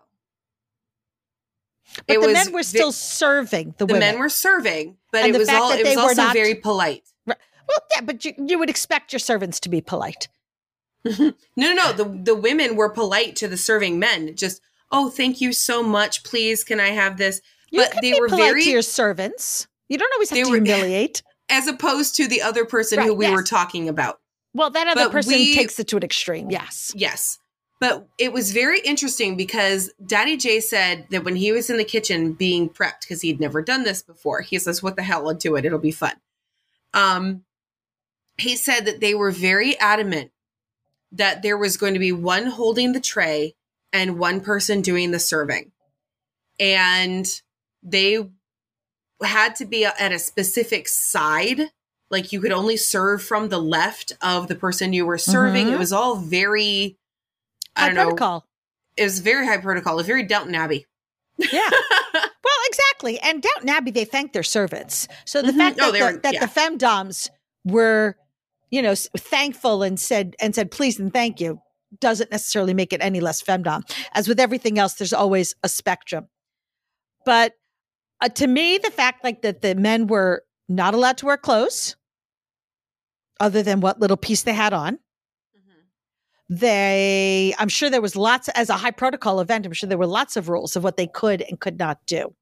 But It the was men were still serving the, the women. men were serving, but And it was all it was also not- very polite. well, yeah, but you, you would expect your servants to be polite. No, no, no. The the women were polite to the serving men. Just, oh, thank you so much. Please, can I have this? You But they were polite very- to your servants. You don't always have to were- humiliate. As opposed to the other person who we yes. were talking about. Well, that other But person we- takes it to an extreme. Yes. Yes. But it was very interesting because Daddy J said that when he was in the kitchen being prepped, because he'd never done this before, he says, What the hell? I'll do it. It'll be fun. Um, he said that they were very adamant that there was going to be one holding the tray and one person doing the serving. And they had to be at a specific side. Like you could only serve from the left of the person you were serving. Mhm. It was all very, I High don't know. protocol. It was very high protocol. It was very Downton Abbey. Yeah. well, exactly. And Downton Abbey, they thanked their servants. So the Mhm. fact Oh, that, the, were- that yeah. the femdoms were, you know, thankful and said and said please and thank you doesn't necessarily make it any less femdom. As with everything else, there's always a spectrum. But uh, to me, the fact like that the men were not allowed to wear clothes, other than what little piece they had on. They, I'm sure there was lots as a high protocol event. I'm sure there were lots of rules of what they could and could not do.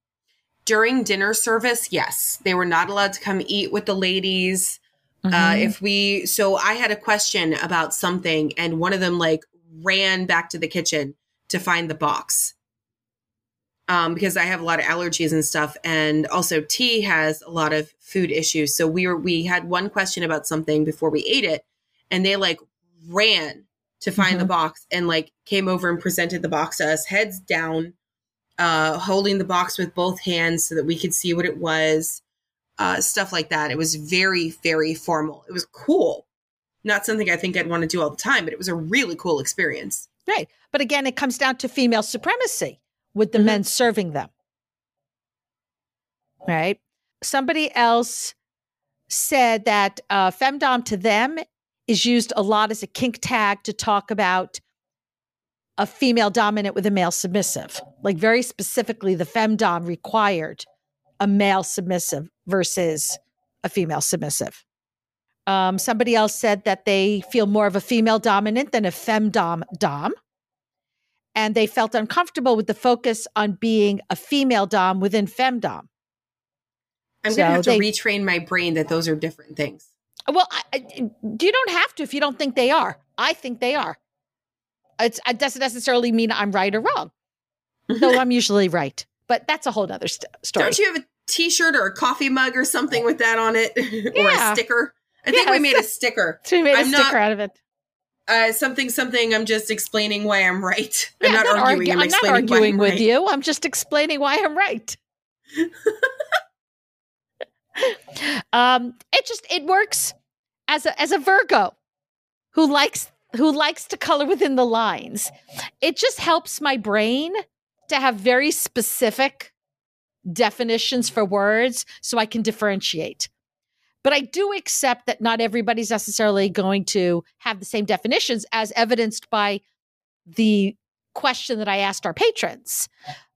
During dinner service, yes, they were not allowed to come eat with the ladies. Uh, Mhm. if we, so I had a question about something, and one of them like ran back to the kitchen to find the box. Um, because I have a lot of allergies and stuff, and also T has a lot of food issues. So we were we had one question about something before we ate it, and they like ran to find the box and like came over and presented the box to us, heads down, uh, holding the box with both hands so that we could see what it was uh, stuff like that. It was very, very formal. It was cool. Not something I think I'd want to do all the time, but it was a really cool experience. Right. But again, it comes down to female supremacy with the Mhm. men serving them. Right. Somebody else said that uh, femdom to them is used a lot as a kink tag to talk about a female dominant with a male submissive. Like very specifically, the femdom required a male submissive versus a female submissive. Um, somebody else said that they feel more of a female dominant than a femdom dom. And they felt uncomfortable with the focus on being a female dom within femdom. I'm So going to have to they- retrain my brain that those are different things. Well, I, I, you don't have to if you don't think they are. I think they are. It's, it doesn't necessarily mean I'm right or wrong, though I'm usually right. But that's a whole other st- story. Don't you have a T-shirt or a coffee mug or something with that on it, or Yeah. a sticker? I think Yeah, we made a sticker. So we made a I'm sticker not- out of it. Uh, something, something. I'm just explaining why I'm right. Yeah, I'm not argu- arguing. I'm, I'm not arguing I'm with right. you. I'm just explaining why I'm right. um, it just it works as a as a Virgo who likes who likes to color within the lines. It just helps my brain to have very specific definitions for words so I can differentiate. But I do accept that not everybody's necessarily going to have the same definitions as evidenced by the question that I asked our patrons.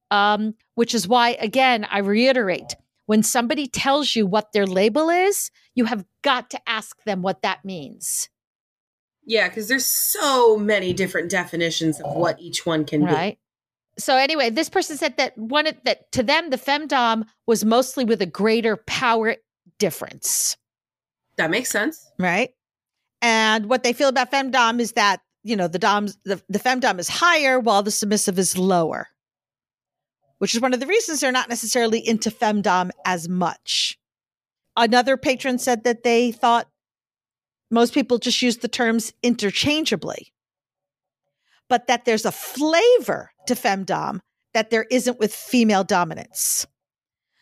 Um, which is why, again, I reiterate when somebody tells you what their label is, you have got to ask them what that means. Yeah, because there's so many different definitions of what each one can be. Right. So anyway, this person said that one that to them the femdom was mostly with a greater power difference. That makes sense. Right. And what they feel about femdom is that, you know, the doms the, the femdom is higher while the submissive is lower. Which is one of the reasons they're not necessarily into femdom as much. Another patron said that they thought most people just use the terms interchangeably, but that there's a flavor to femdom that there isn't with female dominance.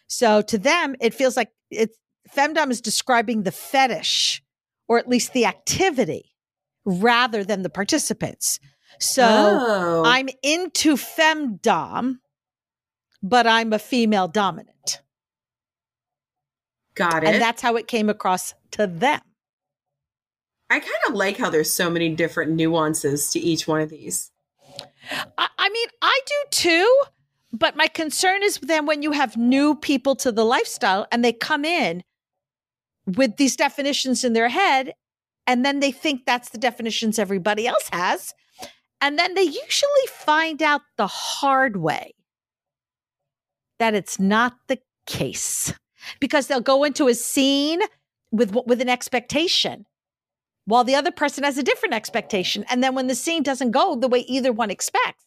So to them, it feels like it's femdom is describing the fetish or at least the activity rather than the participants. So oh. I'm into femdom, but I'm a female dominant. got it. And that's how it came across to them. I kind of like how there's so many different nuances to each one of these. I, I mean, I do too, but my concern is then when you have new people to the lifestyle and they come in with these definitions in their head, and then they think that's the definitions everybody else has. And then they usually find out the hard way that it's not the case because they'll go into a scene with with an expectation while the other person has a different expectation and then when the scene doesn't go the way either one expects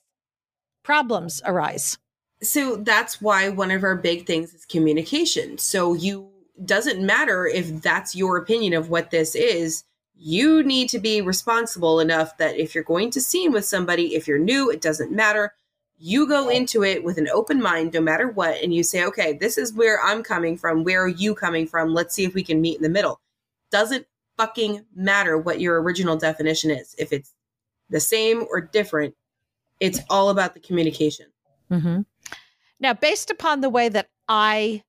problems arise So that's why one of our big things is communication. So you doesn't matter if that's your opinion of what this is. You need to be responsible enough that if you're going to scene with somebody, if you're new, it doesn't matter. You go into it with an open mind, no matter what, and you say, okay, this is where I'm coming from. Where are you coming from? Let's see if we can meet in the middle. Doesn't fucking matter what your original definition is. If it's the same or different, it's all about the communication. mm-hmm. now based upon the way that i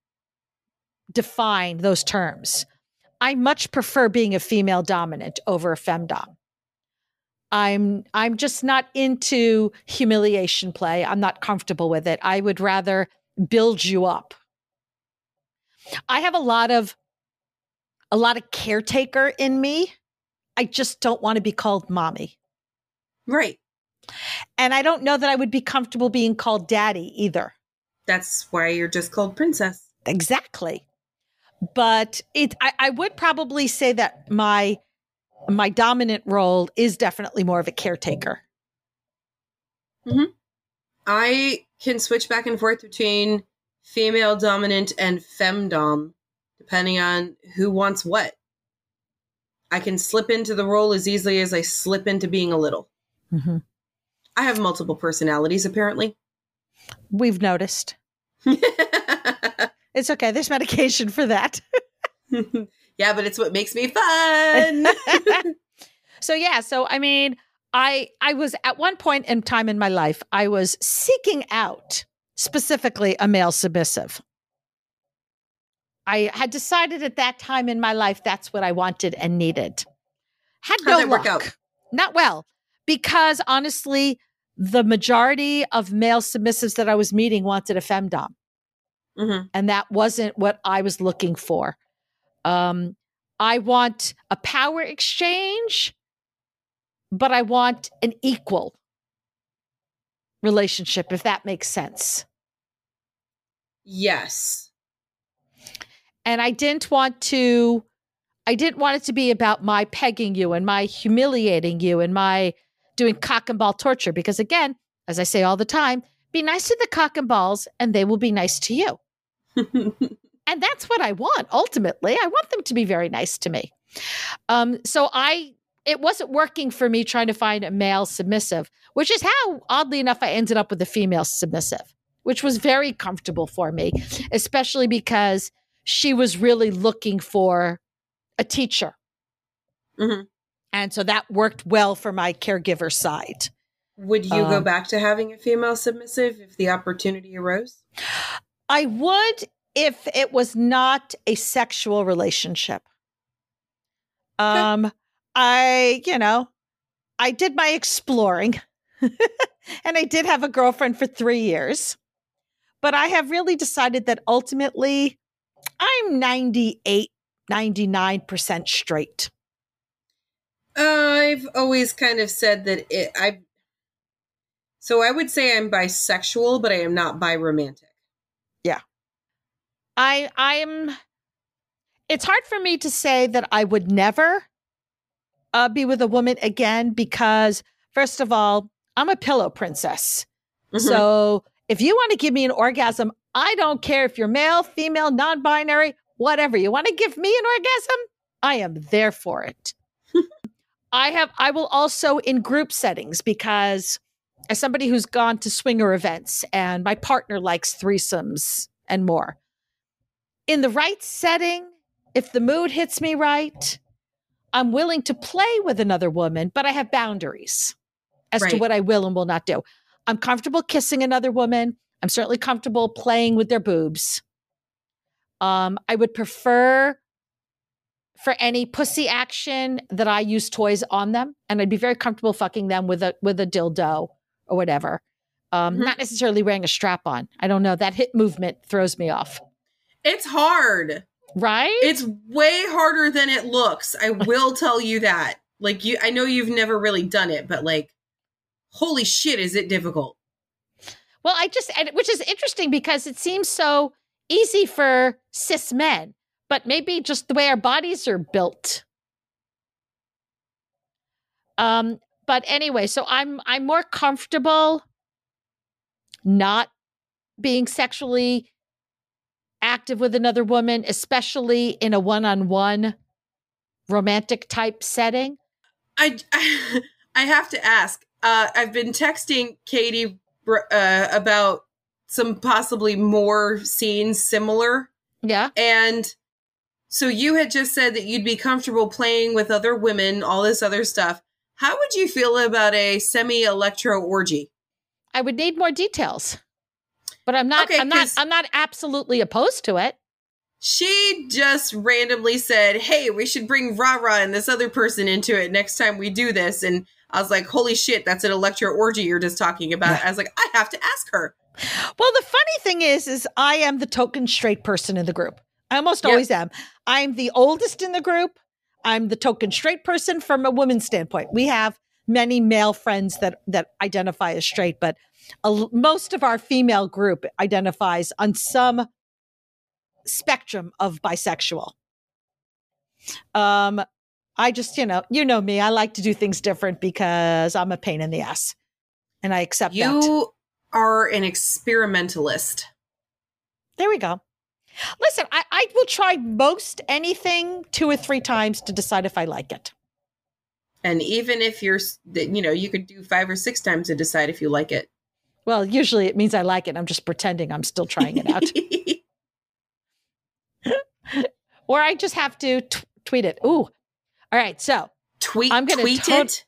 define those terms i much prefer being a female dominant over a femdom i'm i'm just not into humiliation play i'm not comfortable with it i would rather build you up i have a lot of a lot of caretaker in me i just don't want to be called mommy Right. and i don't know that i would be comfortable being called daddy either That's why you're just called princess. exactly but it I, I would probably say that my my dominant role is definitely more of a caretaker Mm-hmm. I can switch back and forth between female dominant and femdom, depending on who wants what. I can slip into the role as easily as I slip into being a little. mm-hmm. I have multiple personalities, apparently. we've noticed it's okay there's medication for that yeah, but it's what makes me fun. so yeah so i mean i i was at one point in time in my life i was seeking out specifically a male submissive i had decided at that time in my life that's what i wanted and needed had How'd no luck. out? not well because honestly the majority of male submissives that i was meeting wanted a femdom hmm and that wasn't what I was looking for. Um, I want a power exchange, but I want an equal relationship, if that makes sense. Yes. And I didn't want to, I didn't want it to be about my pegging you and my humiliating you and my doing cock and ball torture because, again, as I say all the time, be nice to the cock and balls and they will be nice to you. and that's what I want ultimately. I want them to be very nice to me. Um, so I, it wasn't working for me trying to find a male submissive, which is how, oddly enough, I ended up with a female submissive, which was very comfortable for me, especially because she was really looking for a teacher. Mhm. And so that worked well for my caregiver side. Would you go Um, back to having a female submissive if the opportunity arose? I would if it was not a sexual relationship. Um, I, you know, I did my exploring and I did have a girlfriend for three years, but I have really decided that ultimately I'm 98, 99% straight. I've always kind of said that it, I. So I would say I'm bisexual, but I am not biromantic. Yeah. I, I'm, it's hard for me to say that I would never uh, be with a woman again because, first of all, I'm a pillow princess. Mhm. So if you want to give me an orgasm, I don't care if you're male, female, non binary, whatever. You want to give me an orgasm? I am there for it. I have, I will also in group settings because as somebody who's gone to swinger events and my partner likes threesomes and more, in the right setting, if the mood hits me right, I'm willing to play with another woman, but I have boundaries as to what I will and will not do. I'm comfortable kissing another woman. I'm certainly comfortable playing with their boobs. Um, I would prefer for any pussy action that I use toys on them, and I'd be very comfortable fucking them with a with a dildo or whatever. Um, Mhm. Not necessarily wearing a strap on. I don't know. That hip movement throws me off. It's hard. Right? It's way harder than it looks. I will tell you that. Like you I know you've never really done it, but like holy shit is it difficult. Well, I just, and- which is interesting because it seems so easy for cis men, but maybe just the way our bodies are built. Um, but anyway, so I'm I'm more comfortable not being sexually active with another woman, especially in a one-on-one romantic type setting. I I have to ask. Uh I've been texting Katie uh about some possibly more scenes similar Yeah. And so you had just said that you'd be comfortable playing with other women, all this other stuff. How would you feel about a semi electro orgy? I would need more details. But I'm not Okay, I'm not I'm not absolutely opposed to it. She just randomly said, Hey, we should bring Rara and this other person into it next time we do this. And I was like, Holy shit, that's an electro orgy you're just talking about. I was like, I have to ask her. Well, the funny thing is, is I am the token straight person in the group. I almost Yep. always am. I'm the oldest in the group. I'm the token straight person from a woman's standpoint. We have many male friends that that identify as straight, but a most of our female group identifies on some spectrum of bisexual. Um, I just, you know, you know me. I like to do things different because I'm a pain in the ass, and I accept that. You are an experimentalist. There we go. Listen, I, I will try most anything two or three times to decide if I like it. And even if you're, that you know, you could do five or six times to decide if you like it. Well, usually it means I like it. I'm just pretending I'm still trying it out. or I just have to t- tweet it. Ooh. All right. So tweet I'm gonna tweet tot- it.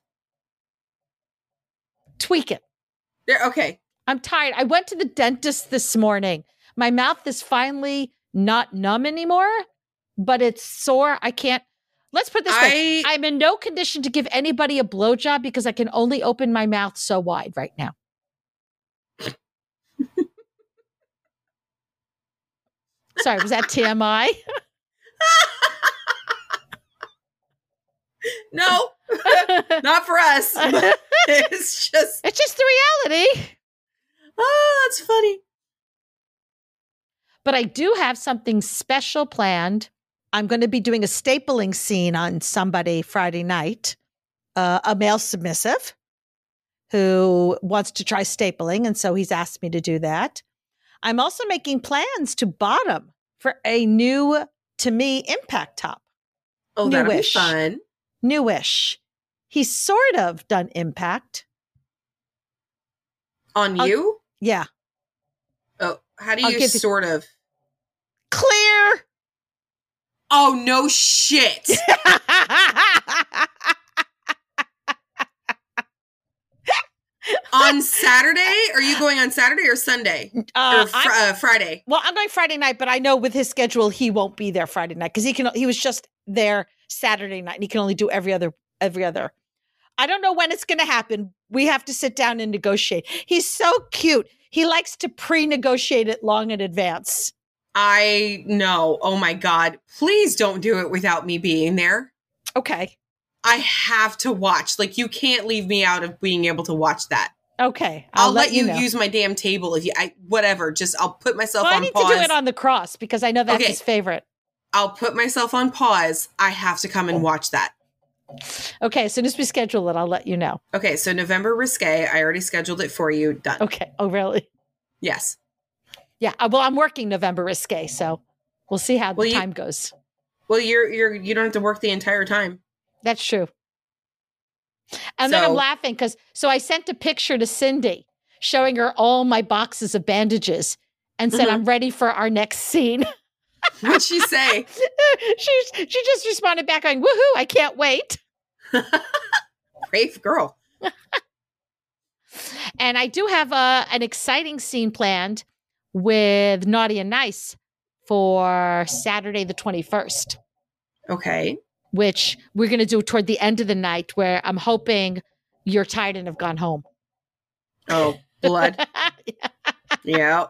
tweak it. There, okay. I'm tired. I went to the dentist this morning. My mouth is finally not numb anymore, but it's sore. I can't. Let's put this way. I I'm in no condition to give anybody a blowjob because I can only open my mouth so wide right now. Sorry, was that TMI? no, not for us. it's just it's just the reality. oh, that's funny. But I do have something special planned. I'm going to be doing a stapling scene on somebody Friday night, uh, a male submissive. who wants to try stapling. And so he's asked me to do that. I'm also making plans to bottom for a new, to me, impact top. Oh, that'll be fun. Newish. He's sort of done impact. On I'll- you? Yeah. Oh, how do I'll you- sort of? Clear. Oh, no shit. on Saturday? Are you going on Saturday or Sunday? Uh, or fr- uh, Friday? well, I'm going Friday night, but I know with his schedule he won't be there Friday night because he can. He was just there Saturday night, and he can only do every other every other. I don't know when it's going to happen. We have to sit down and negotiate. He's so cute. He likes to pre-negotiate it long in advance. I know. Oh my God. Please don't do it without me being there. Okay. I have to watch. Like, you can't leave me out of being able to watch that. Okay. I'll, let, you, know. use my damn table if you, I, whatever. Just, I'll put myself Well, I need pause. to do it on the cross because I know that's Okay. his favorite. I'll put myself on pause. I have to come and watch that. Okay, as soon as we schedule it, I'll let you know. Okay, so November risque. I already scheduled it for you. Done. Okay. Oh, really? Yes. Yeah. uh, Well, I'm working November risque, so we'll see how Well, the you- time goes. Well, you're you're you don't have to work the entire time. That's true. And then I'm laughing because so I sent a picture to Cindy showing her all my boxes of bandages and said, Mhm. I'm ready for our next scene. What'd she say? she, she just responded back going, Woohoo, I can't wait. Brave girl. And I do have a, an exciting scene planned with Naughty and Nice for Saturday the 21st. Okay. which we're going to do toward the end of the night where I'm hoping you're tired and have gone home. Oh, blood. yeah.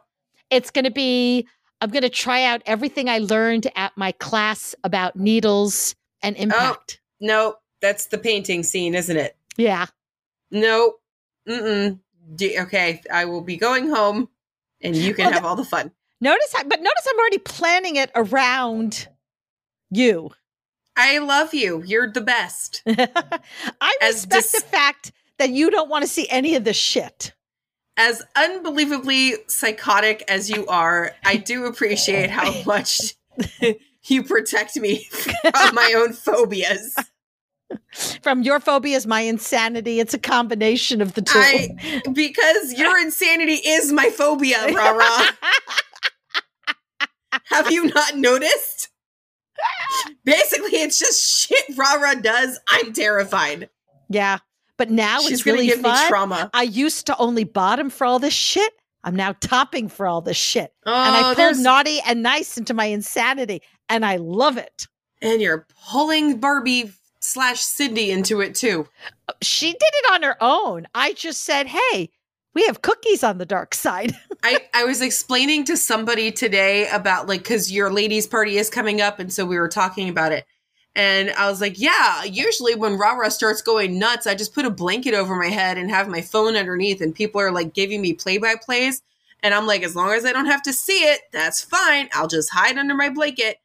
it's going to be, I'm going to try out everything I learned at my class about needles and oh, impact. No, that's the painting scene, isn't it? Yeah. No. Mm-mm. D- okay, I will be going home, and you can Well, have all the fun. Notice, how, but notice I'm already planning it around you. I love you. You're the best. I As respect dis- the fact that you don't want to see any of this shit. As unbelievably psychotic as you are, I do appreciate how much you protect me from my own phobias. From your phobias, my insanity, it's a combination of the two. I because your insanity is my phobia, Rara. Have you not noticed? Basically, it's just shit Rara does. I'm terrified. yeah. But now She's it's really give me fun. trauma. I used to only bottom for all this shit. I'm now topping for all this shit. Oh, and I oh, pulled there's naughty and nice into my insanity, and I love it. and you're pulling Barbie slash Cindy into it too. She did it on her own. I just said, hey, we have cookies on the dark side. I, I was explaining to somebody today about like because your ladies' party is coming up, and so we were talking about it. And I was like, yeah, usually when Rara starts going nuts, I just put a blanket over my head and have my phone underneath, and people are like giving me play by plays. And I'm like, as long as I don't have to see it, that's fine. I'll just hide under my blanket.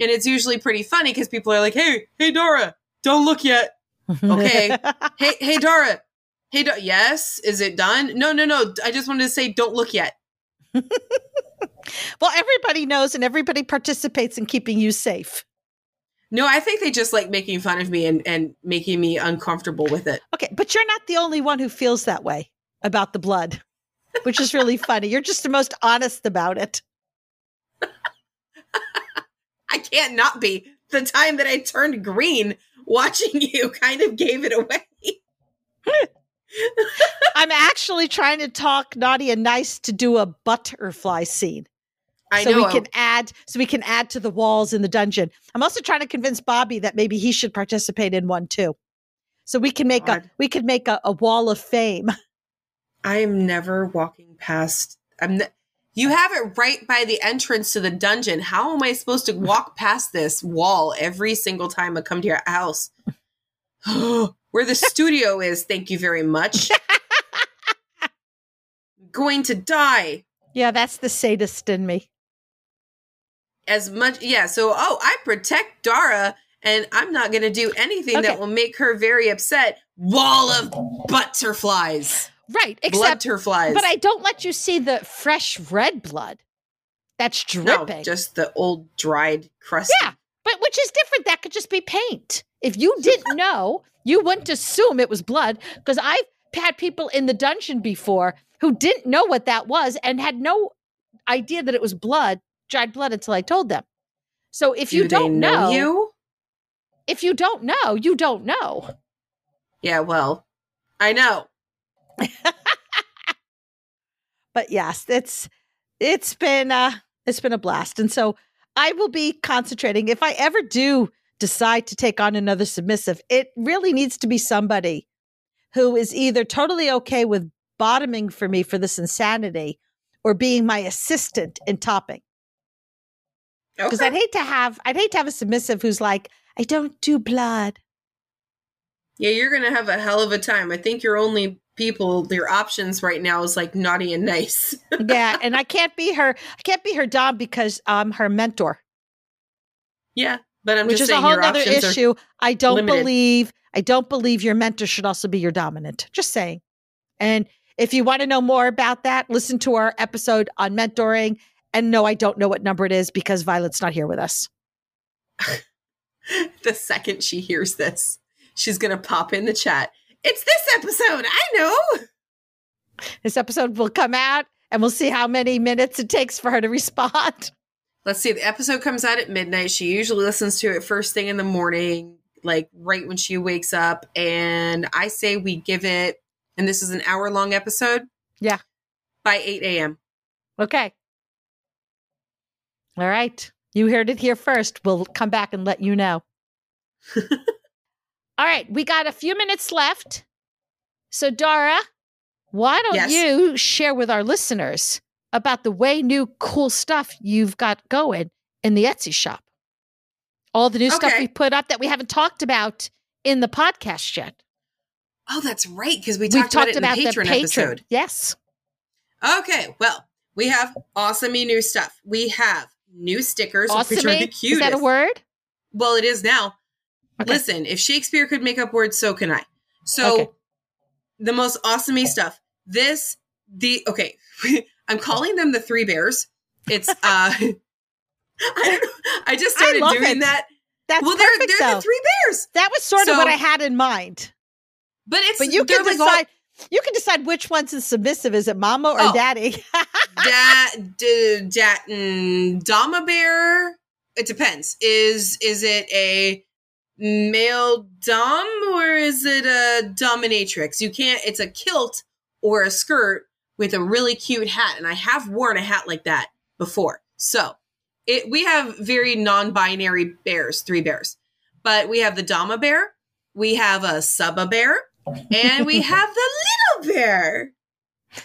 And it's usually pretty funny because people are like, hey, hey, Dora, don't look yet. Okay. Hey, hey, Dora. Hey, Do- yes, is it done? No, no, no. I just wanted to say, don't look yet. well, everybody knows and everybody participates in keeping you safe. No, I think they just like making fun of me and, and making me uncomfortable with it. Okay, but you're not the only one who feels that way about the blood, which is really funny. You're just the most honest about it. I can't not be. The time that I turned green watching you kind of gave it away. I'm actually trying to talk naughty and nice to do a butterfly scene. I so know. we can add so we can add to the walls in the dungeon. I'm also trying to convince Bobby that maybe he should participate in one too. So we can make a we could make a, a wall of fame. I am never walking past. I'm. Ne- you have it right by the entrance to the dungeon. How am I supposed to walk past this wall every single time I come to your house? Where the studio is. Thank you very much. Going to die. Yeah, that's the sadist in me. As much yeah so oh i protect dara and i'm not going to do anything Okay. that will make her very upset wall of butterflies. Right, Except butterflies. but I don't let you see the fresh red blood that's dripping no, dripping. just the old dried crust Yeah, but which is different. That could just be paint. If you didn't know, you wouldn't assume it was blood because I've had people in the dungeon before who didn't know what that was and had no idea that it was blood, dried blood, until I told them. So if Do you don't know, you? if you don't know, you don't know. Yeah, well, I know. But yes, it's it's been uh it's been a blast. And so I will be concentrating. If I ever do decide to take on another submissive, it really needs to be somebody who is either totally okay with bottoming for me for this insanity or being my assistant in topping. Because Okay. I'd hate to have I'd hate to have a submissive who's like, I don't do blood. Yeah, you're gonna have a hell of a time. I think your only people, your options right now is like naughty and nice. yeah, and I can't be her I can't be her dom because I'm her mentor. yeah, but I'm which just is a whole other issue. I don't limited. believe I don't believe your mentor should also be your dominant. Just saying. And if you want to know more about that, listen to our episode on mentoring. And no, I don't know what number it is because Violet's not here with us. the second she hears this, she's gonna pop in the chat. It's this episode. I know. This episode will come out and we'll see how many minutes it takes for her to respond. Let's see. The episode comes out at midnight. She usually listens to it first thing in the morning, like right when she wakes up. And I say we give it, and this is an hour long episode. Yeah. By 8 a.m. Okay. All right. You heard it here first. We'll come back and let you know. All right. We got a few minutes left. So, Dara, why don't Yes. you share with our listeners about the way new cool stuff you've got going in the Etsy shop? All the new stuff we put up that we haven't talked about in the podcast yet. Oh, that's right. Because we talked, talked about it in the Patreon, episode. Yes. Okay. Well, we have awesome new stuff. We have new stickers, which are the Awesome. cutest. Is that a word? Well, it is now. Okay. Listen, if Shakespeare could make up words, so can I. So Okay. the most awesome stuff. This the okay. I'm calling them the three bears. It's uh I don't know. I just I started love doing it. that. That's well, they're they're though. the three bears. That was sort of what I had in mind. But it's But you can like all- decide. You can decide which one's is submissive. Is it mama or Oh. daddy? da, d, da, mm, Dama bear. It depends. Is is it a male dom or is it a dominatrix? You can't. It's a kilt or a skirt with a really cute hat, and I have worn a hat like that before. So it we have very non-binary bears, three bears, but we have the Dama bear, we have a Suba bear, and we have the little bear.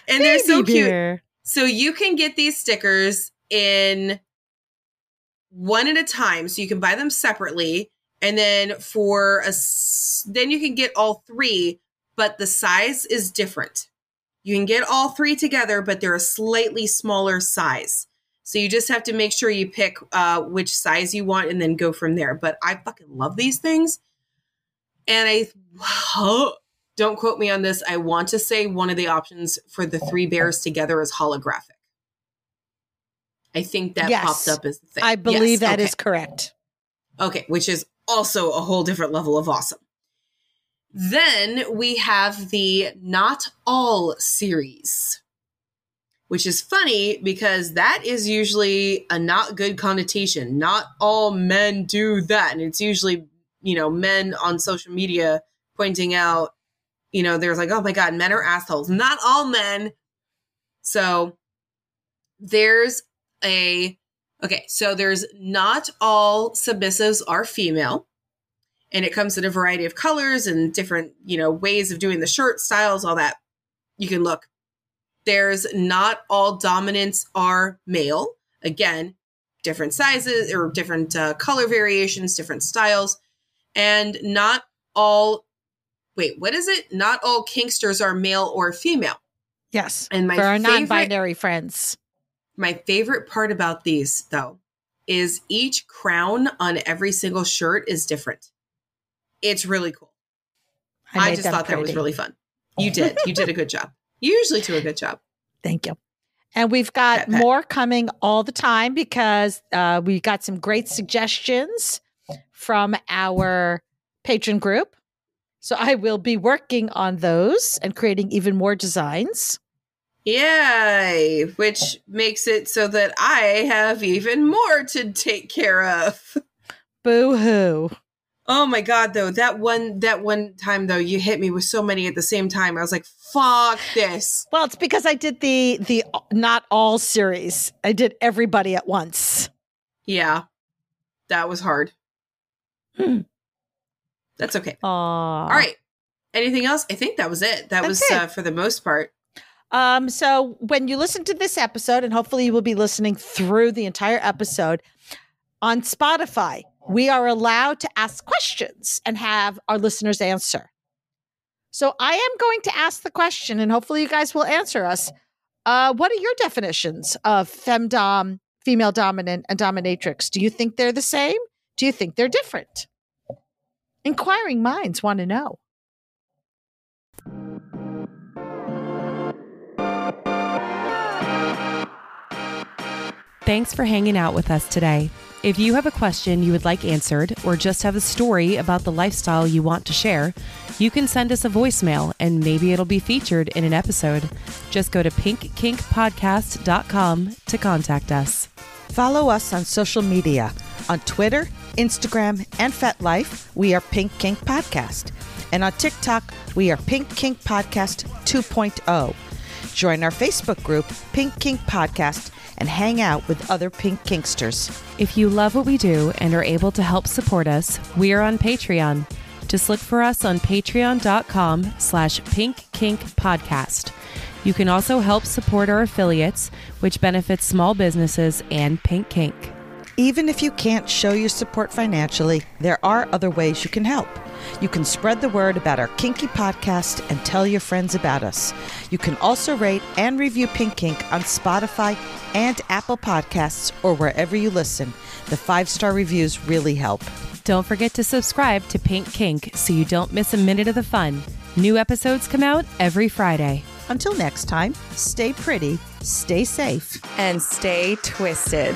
And they're so cute. bear. So you can get these stickers in one at a time. So you can buy them separately. And then for a, then you can get all three, but the size is different. You can get all three together, but they're a slightly smaller size. So you just have to make sure you pick uh, which size you want and then go from there. But I fucking love these things. And I don't quote me on this. I want to say one of the options for the three oh. bears together is holographic. I think that Yes. popped up as the thing. I believe Yes, that is okay. correct. Okay, which is also a whole different level of awesome. Then we have the Not All series, which is funny because that is usually a not good connotation. Not all men do that. And it's usually, you know, men on social media pointing out, you know, there's like, oh my God, men are assholes. Not all men. So there's a Okay, so there's not all submissives are female, and it comes in a variety of colors and different, you know, ways of doing the shirt styles, all that. You can look. There's not all dominants are male. Again, different sizes or different uh, color variations, different styles, and not all. Wait, what is it? Not all kinksters are male or female. Yes. And my For our favorite- non-binary friends. My favorite part about these, though, is each crown on every single shirt is different. It's really cool. I, made just thought that was really fun. You did. You did a good job. You usually do a good job. Thank you. And we've got Pat, pat. more coming all the time because uh, we got some great suggestions from our Patreon group. So I will be working on those and creating even more designs. Yay! Which makes it so that I have even more to take care of. Boo hoo. Oh my god, though that one that one time though you hit me with so many at the same time. I was like, "Fuck this." Well, it's because I did the the not all series. I did everybody at once. Yeah, that was hard. Hmm. That's okay. Aww. All right. Anything else? I think that was it. That That's was it. Uh, for the most part. Um, so when you listen to this episode, and hopefully you will be listening through the entire episode on Spotify, we are allowed to ask questions and have our listeners answer. So I am going to ask the question, and hopefully you guys will answer us. Uh, what are your definitions of femdom, female dominant, and dominatrix? Do you think they're the same? Do you think they're different? Inquiring minds want to know. Thanks for hanging out with us today. If you have a question you would like answered or just have a story about the lifestyle you want to share, you can send us a voicemail and maybe it'll be featured in an episode. Just go to pinkkinkpodcast.com to contact us. Follow us on social media. On Twitter, Instagram, and FetLife, we are Pink Kink Podcast. And on TikTok, we are Pink Kink Podcast 2.0. Join our Facebook group, Pink Kink Podcast, and hang out with other Pink Kinksters. If you love what we do and are able to help support us, we are on Patreon. Just look for us on patreon.com slash pink kink podcast. You can also help support our affiliates, which benefits small businesses and Pink Kink. Even if you can't show your support financially, there are other ways you can help. You can spread the word about our Kinky podcast and tell your friends about us. You can also rate and review Pink Kink on Spotify and Apple Podcasts or wherever you listen. The five star reviews really help. Don't forget to subscribe to Pink Kink so you don't miss a minute of the fun. New episodes come out every Friday. Until next time, stay pretty, stay safe. and stay twisted.